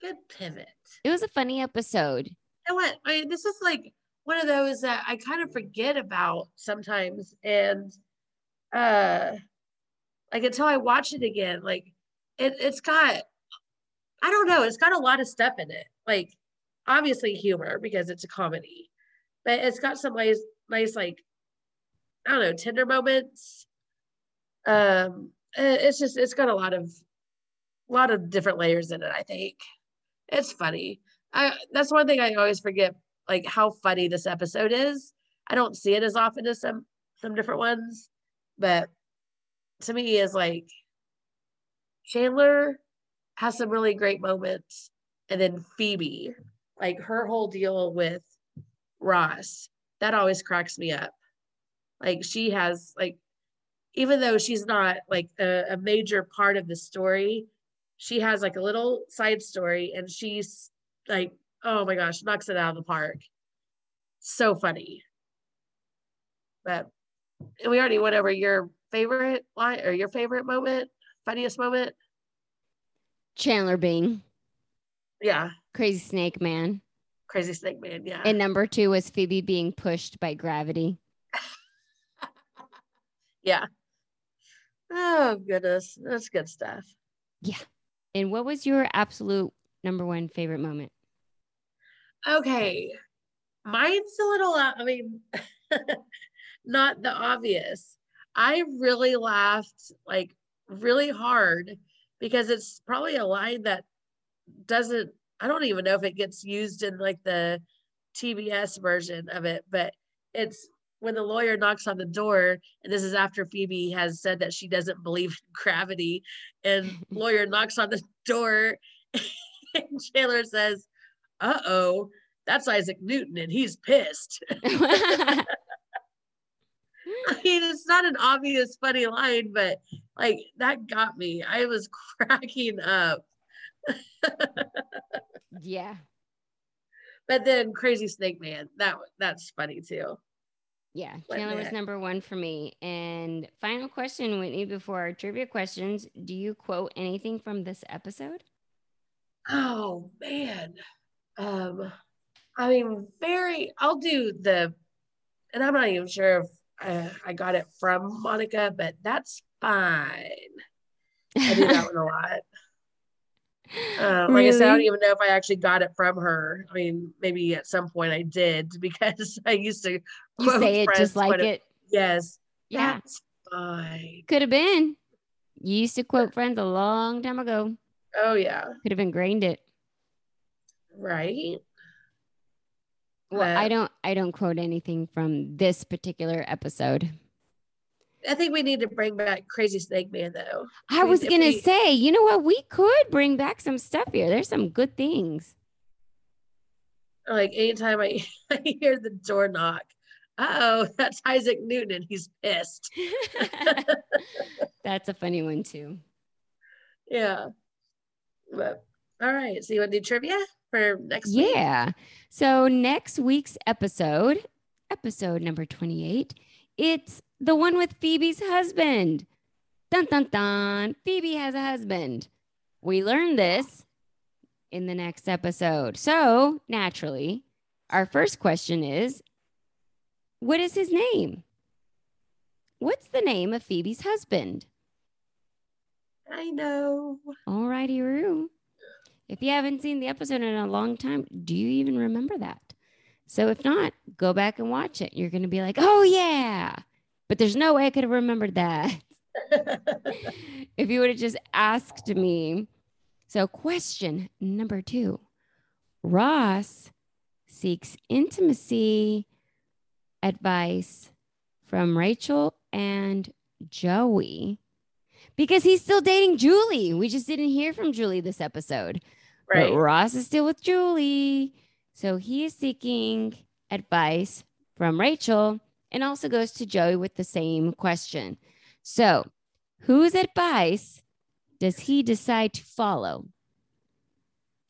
Good pivot. It was a funny episode. know what? I mean, this is like one of those that I kind of forget about sometimes. And uh like until I watch it again, like it it's got I don't know, it's got a lot of stuff in it. Like obviously humor because it's a comedy. But it's got some nice nice like I don't know, tender moments. Um it's just it's got a lot of a lot of different layers in it, I think. It's funny. I that's one thing I always forget, like how funny this episode is. I don't see it as often as some some different ones, but to me is like Chandler has some really great moments, and then Phoebe, like her whole deal with Ross, that always cracks me up. Like she has like, even though she's not like a, a major part of the story, she has like a little side story, and she's like, oh my gosh, knocks it out of the park. So funny. But we already went over your favorite line or your favorite moment, funniest moment. Chandler Bing, Yeah, Crazy Snake Man. Crazy Snake Man. Yeah. And number two was Phoebe being pushed by gravity. yeah. Oh goodness, that's good stuff. Yeah. And what was your absolute number one favorite moment? Okay. Mine's a little, uh, I mean, not the obvious. I really laughed like really hard because it's probably a line that doesn't, I don't even know if it gets used in like the TBS version of it, but it's when the lawyer knocks on the door, and this is after Phoebe has said that she doesn't believe in gravity, and lawyer knocks on the door, and Chandler says, "Uh oh, that's Isaac Newton, and he's pissed." I mean, it's not an obvious funny line, but like that got me. I was cracking up. yeah. But then Crazy Snake Man, that that's funny too. Yeah. Chandler was number one for me. And final question, Whitney, before our trivia questions, do you quote anything from this episode? Oh man. Um I mean very I'll do the and I'm not even sure if uh, I got it from Monica, but that's fine. I do that one a lot. Uh, like I said, I don't even know if I actually got it from her. I mean, maybe at some point I did because I used to You say it just like it. Yes, Yeah. that's fine. Could have been. You used to quote friends a long time ago. Oh yeah, Could have ingrained it. Right. Well, I don't I don't quote anything from this particular episode. I think we need to bring back Crazy Snake Man though. I was gonna we- say, you know what? We could bring back some stuff here. There's some good things. Like anytime I, I hear the door knock, uh oh, that's Isaac Newton and he's pissed. That's a funny one too. Yeah. But all right. So you want to do trivia for next week? Yeah. So next week's episode, episode number 28, it's the one with Phoebe's husband. Dun dun dun. Phoebe has a husband. We learned this in the next episode. So naturally, our first question is what is his name? What's the name of Phoebe's husband? I know. All righty, Roo. If you haven't seen the episode in a long time, do you even remember that? So if not, go back and watch it. You're going to be like, oh, yeah. But there's no way I could have remembered that if you would have just asked me. So, question number two Ross seeks intimacy advice from Rachel and Joey because he's still dating Julie. We just didn't hear from Julie this episode. right. But Ross is still with Julie. So he is seeking advice from Rachel and also goes to Joey with the same question. So, whose advice does he decide to follow?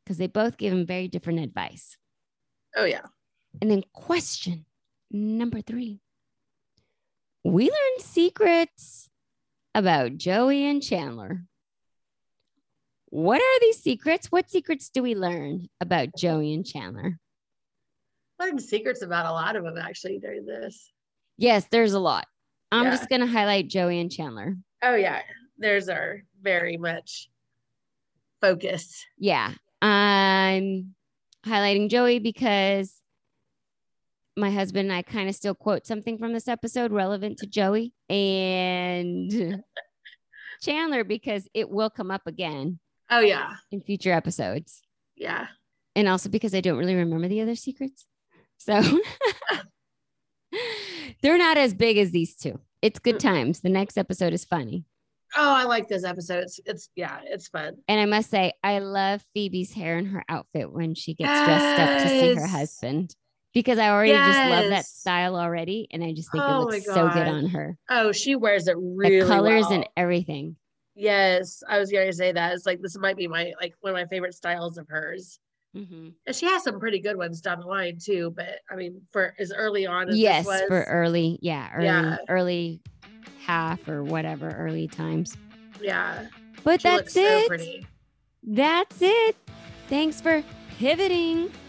Because they both give him very different advice. Oh yeah. And then, question number three we learned secrets about Joey and Chandler. What are these secrets? What secrets do we learn about Joey and Chandler? Learned secrets about a lot of them actually during this. Yes, there's a lot. I'm Yeah. just going to highlight Joey and Chandler. Oh yeah. There's our very much focus. Yeah. I'm highlighting Joey because my husband and I kind of still quote something from this episode relevant to Joey and Chandler because it will come up again Oh yeah. in future episodes. Yeah. And also because I don't really remember the other secrets. So they're not as big as these two. It's good Mm. times. The next episode is funny. Oh, I like this episode. It's, it's yeah, it's fun. And I must say, I love Phoebe's hair and her outfit when she gets dressed up to see her husband because I already just love that style already. And I just think Oh it looks so good on her. Oh, she wears it really the colors well. and everything. yes, I was gonna say that. It's like this might be my like one of my favorite styles of hers. Mhm. And she has some pretty good ones down the line too. But I mean, for as early on as Yes, was, for early, yeah, early, Yeah. early half or whatever, early times. yeah, But she that's so it. pretty. That's it. Thanks for pivoting.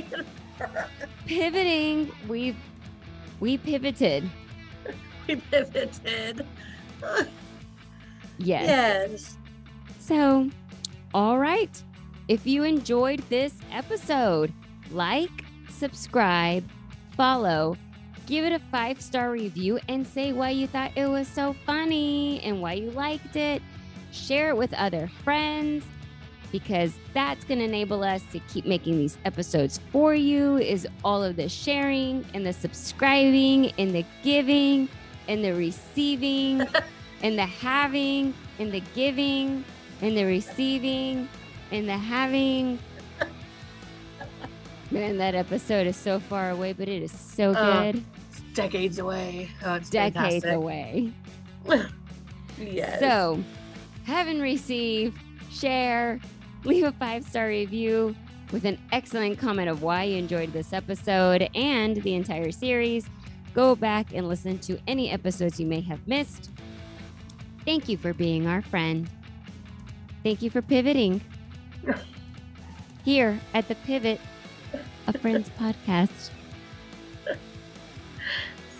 Pivoting. We we pivoted. we pivoted. Yes. Yes. So, all right. If you enjoyed this episode, like, subscribe, follow, give it a five star review, and say why you thought it was so funny and why you liked it. Share it with other friends because that's going to enable us to keep making these episodes for you is all of the sharing and the subscribing and the giving and the receiving and the having and the giving and the receiving and the having man that episode is so far away but it is so Uh, good It's decades away. Oh, decades fantastic. away yes. So, have and receive, share, leave a five star review with an excellent comment of why you enjoyed this episode and the entire series. Go back and listen to any episodes you may have missed. Thank you for being our friend. Thank you for pivoting here at the Pivot, a Friends podcast.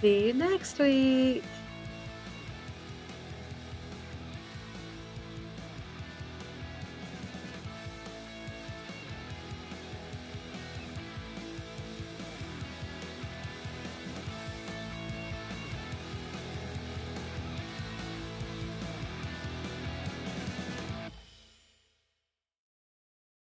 See you next week.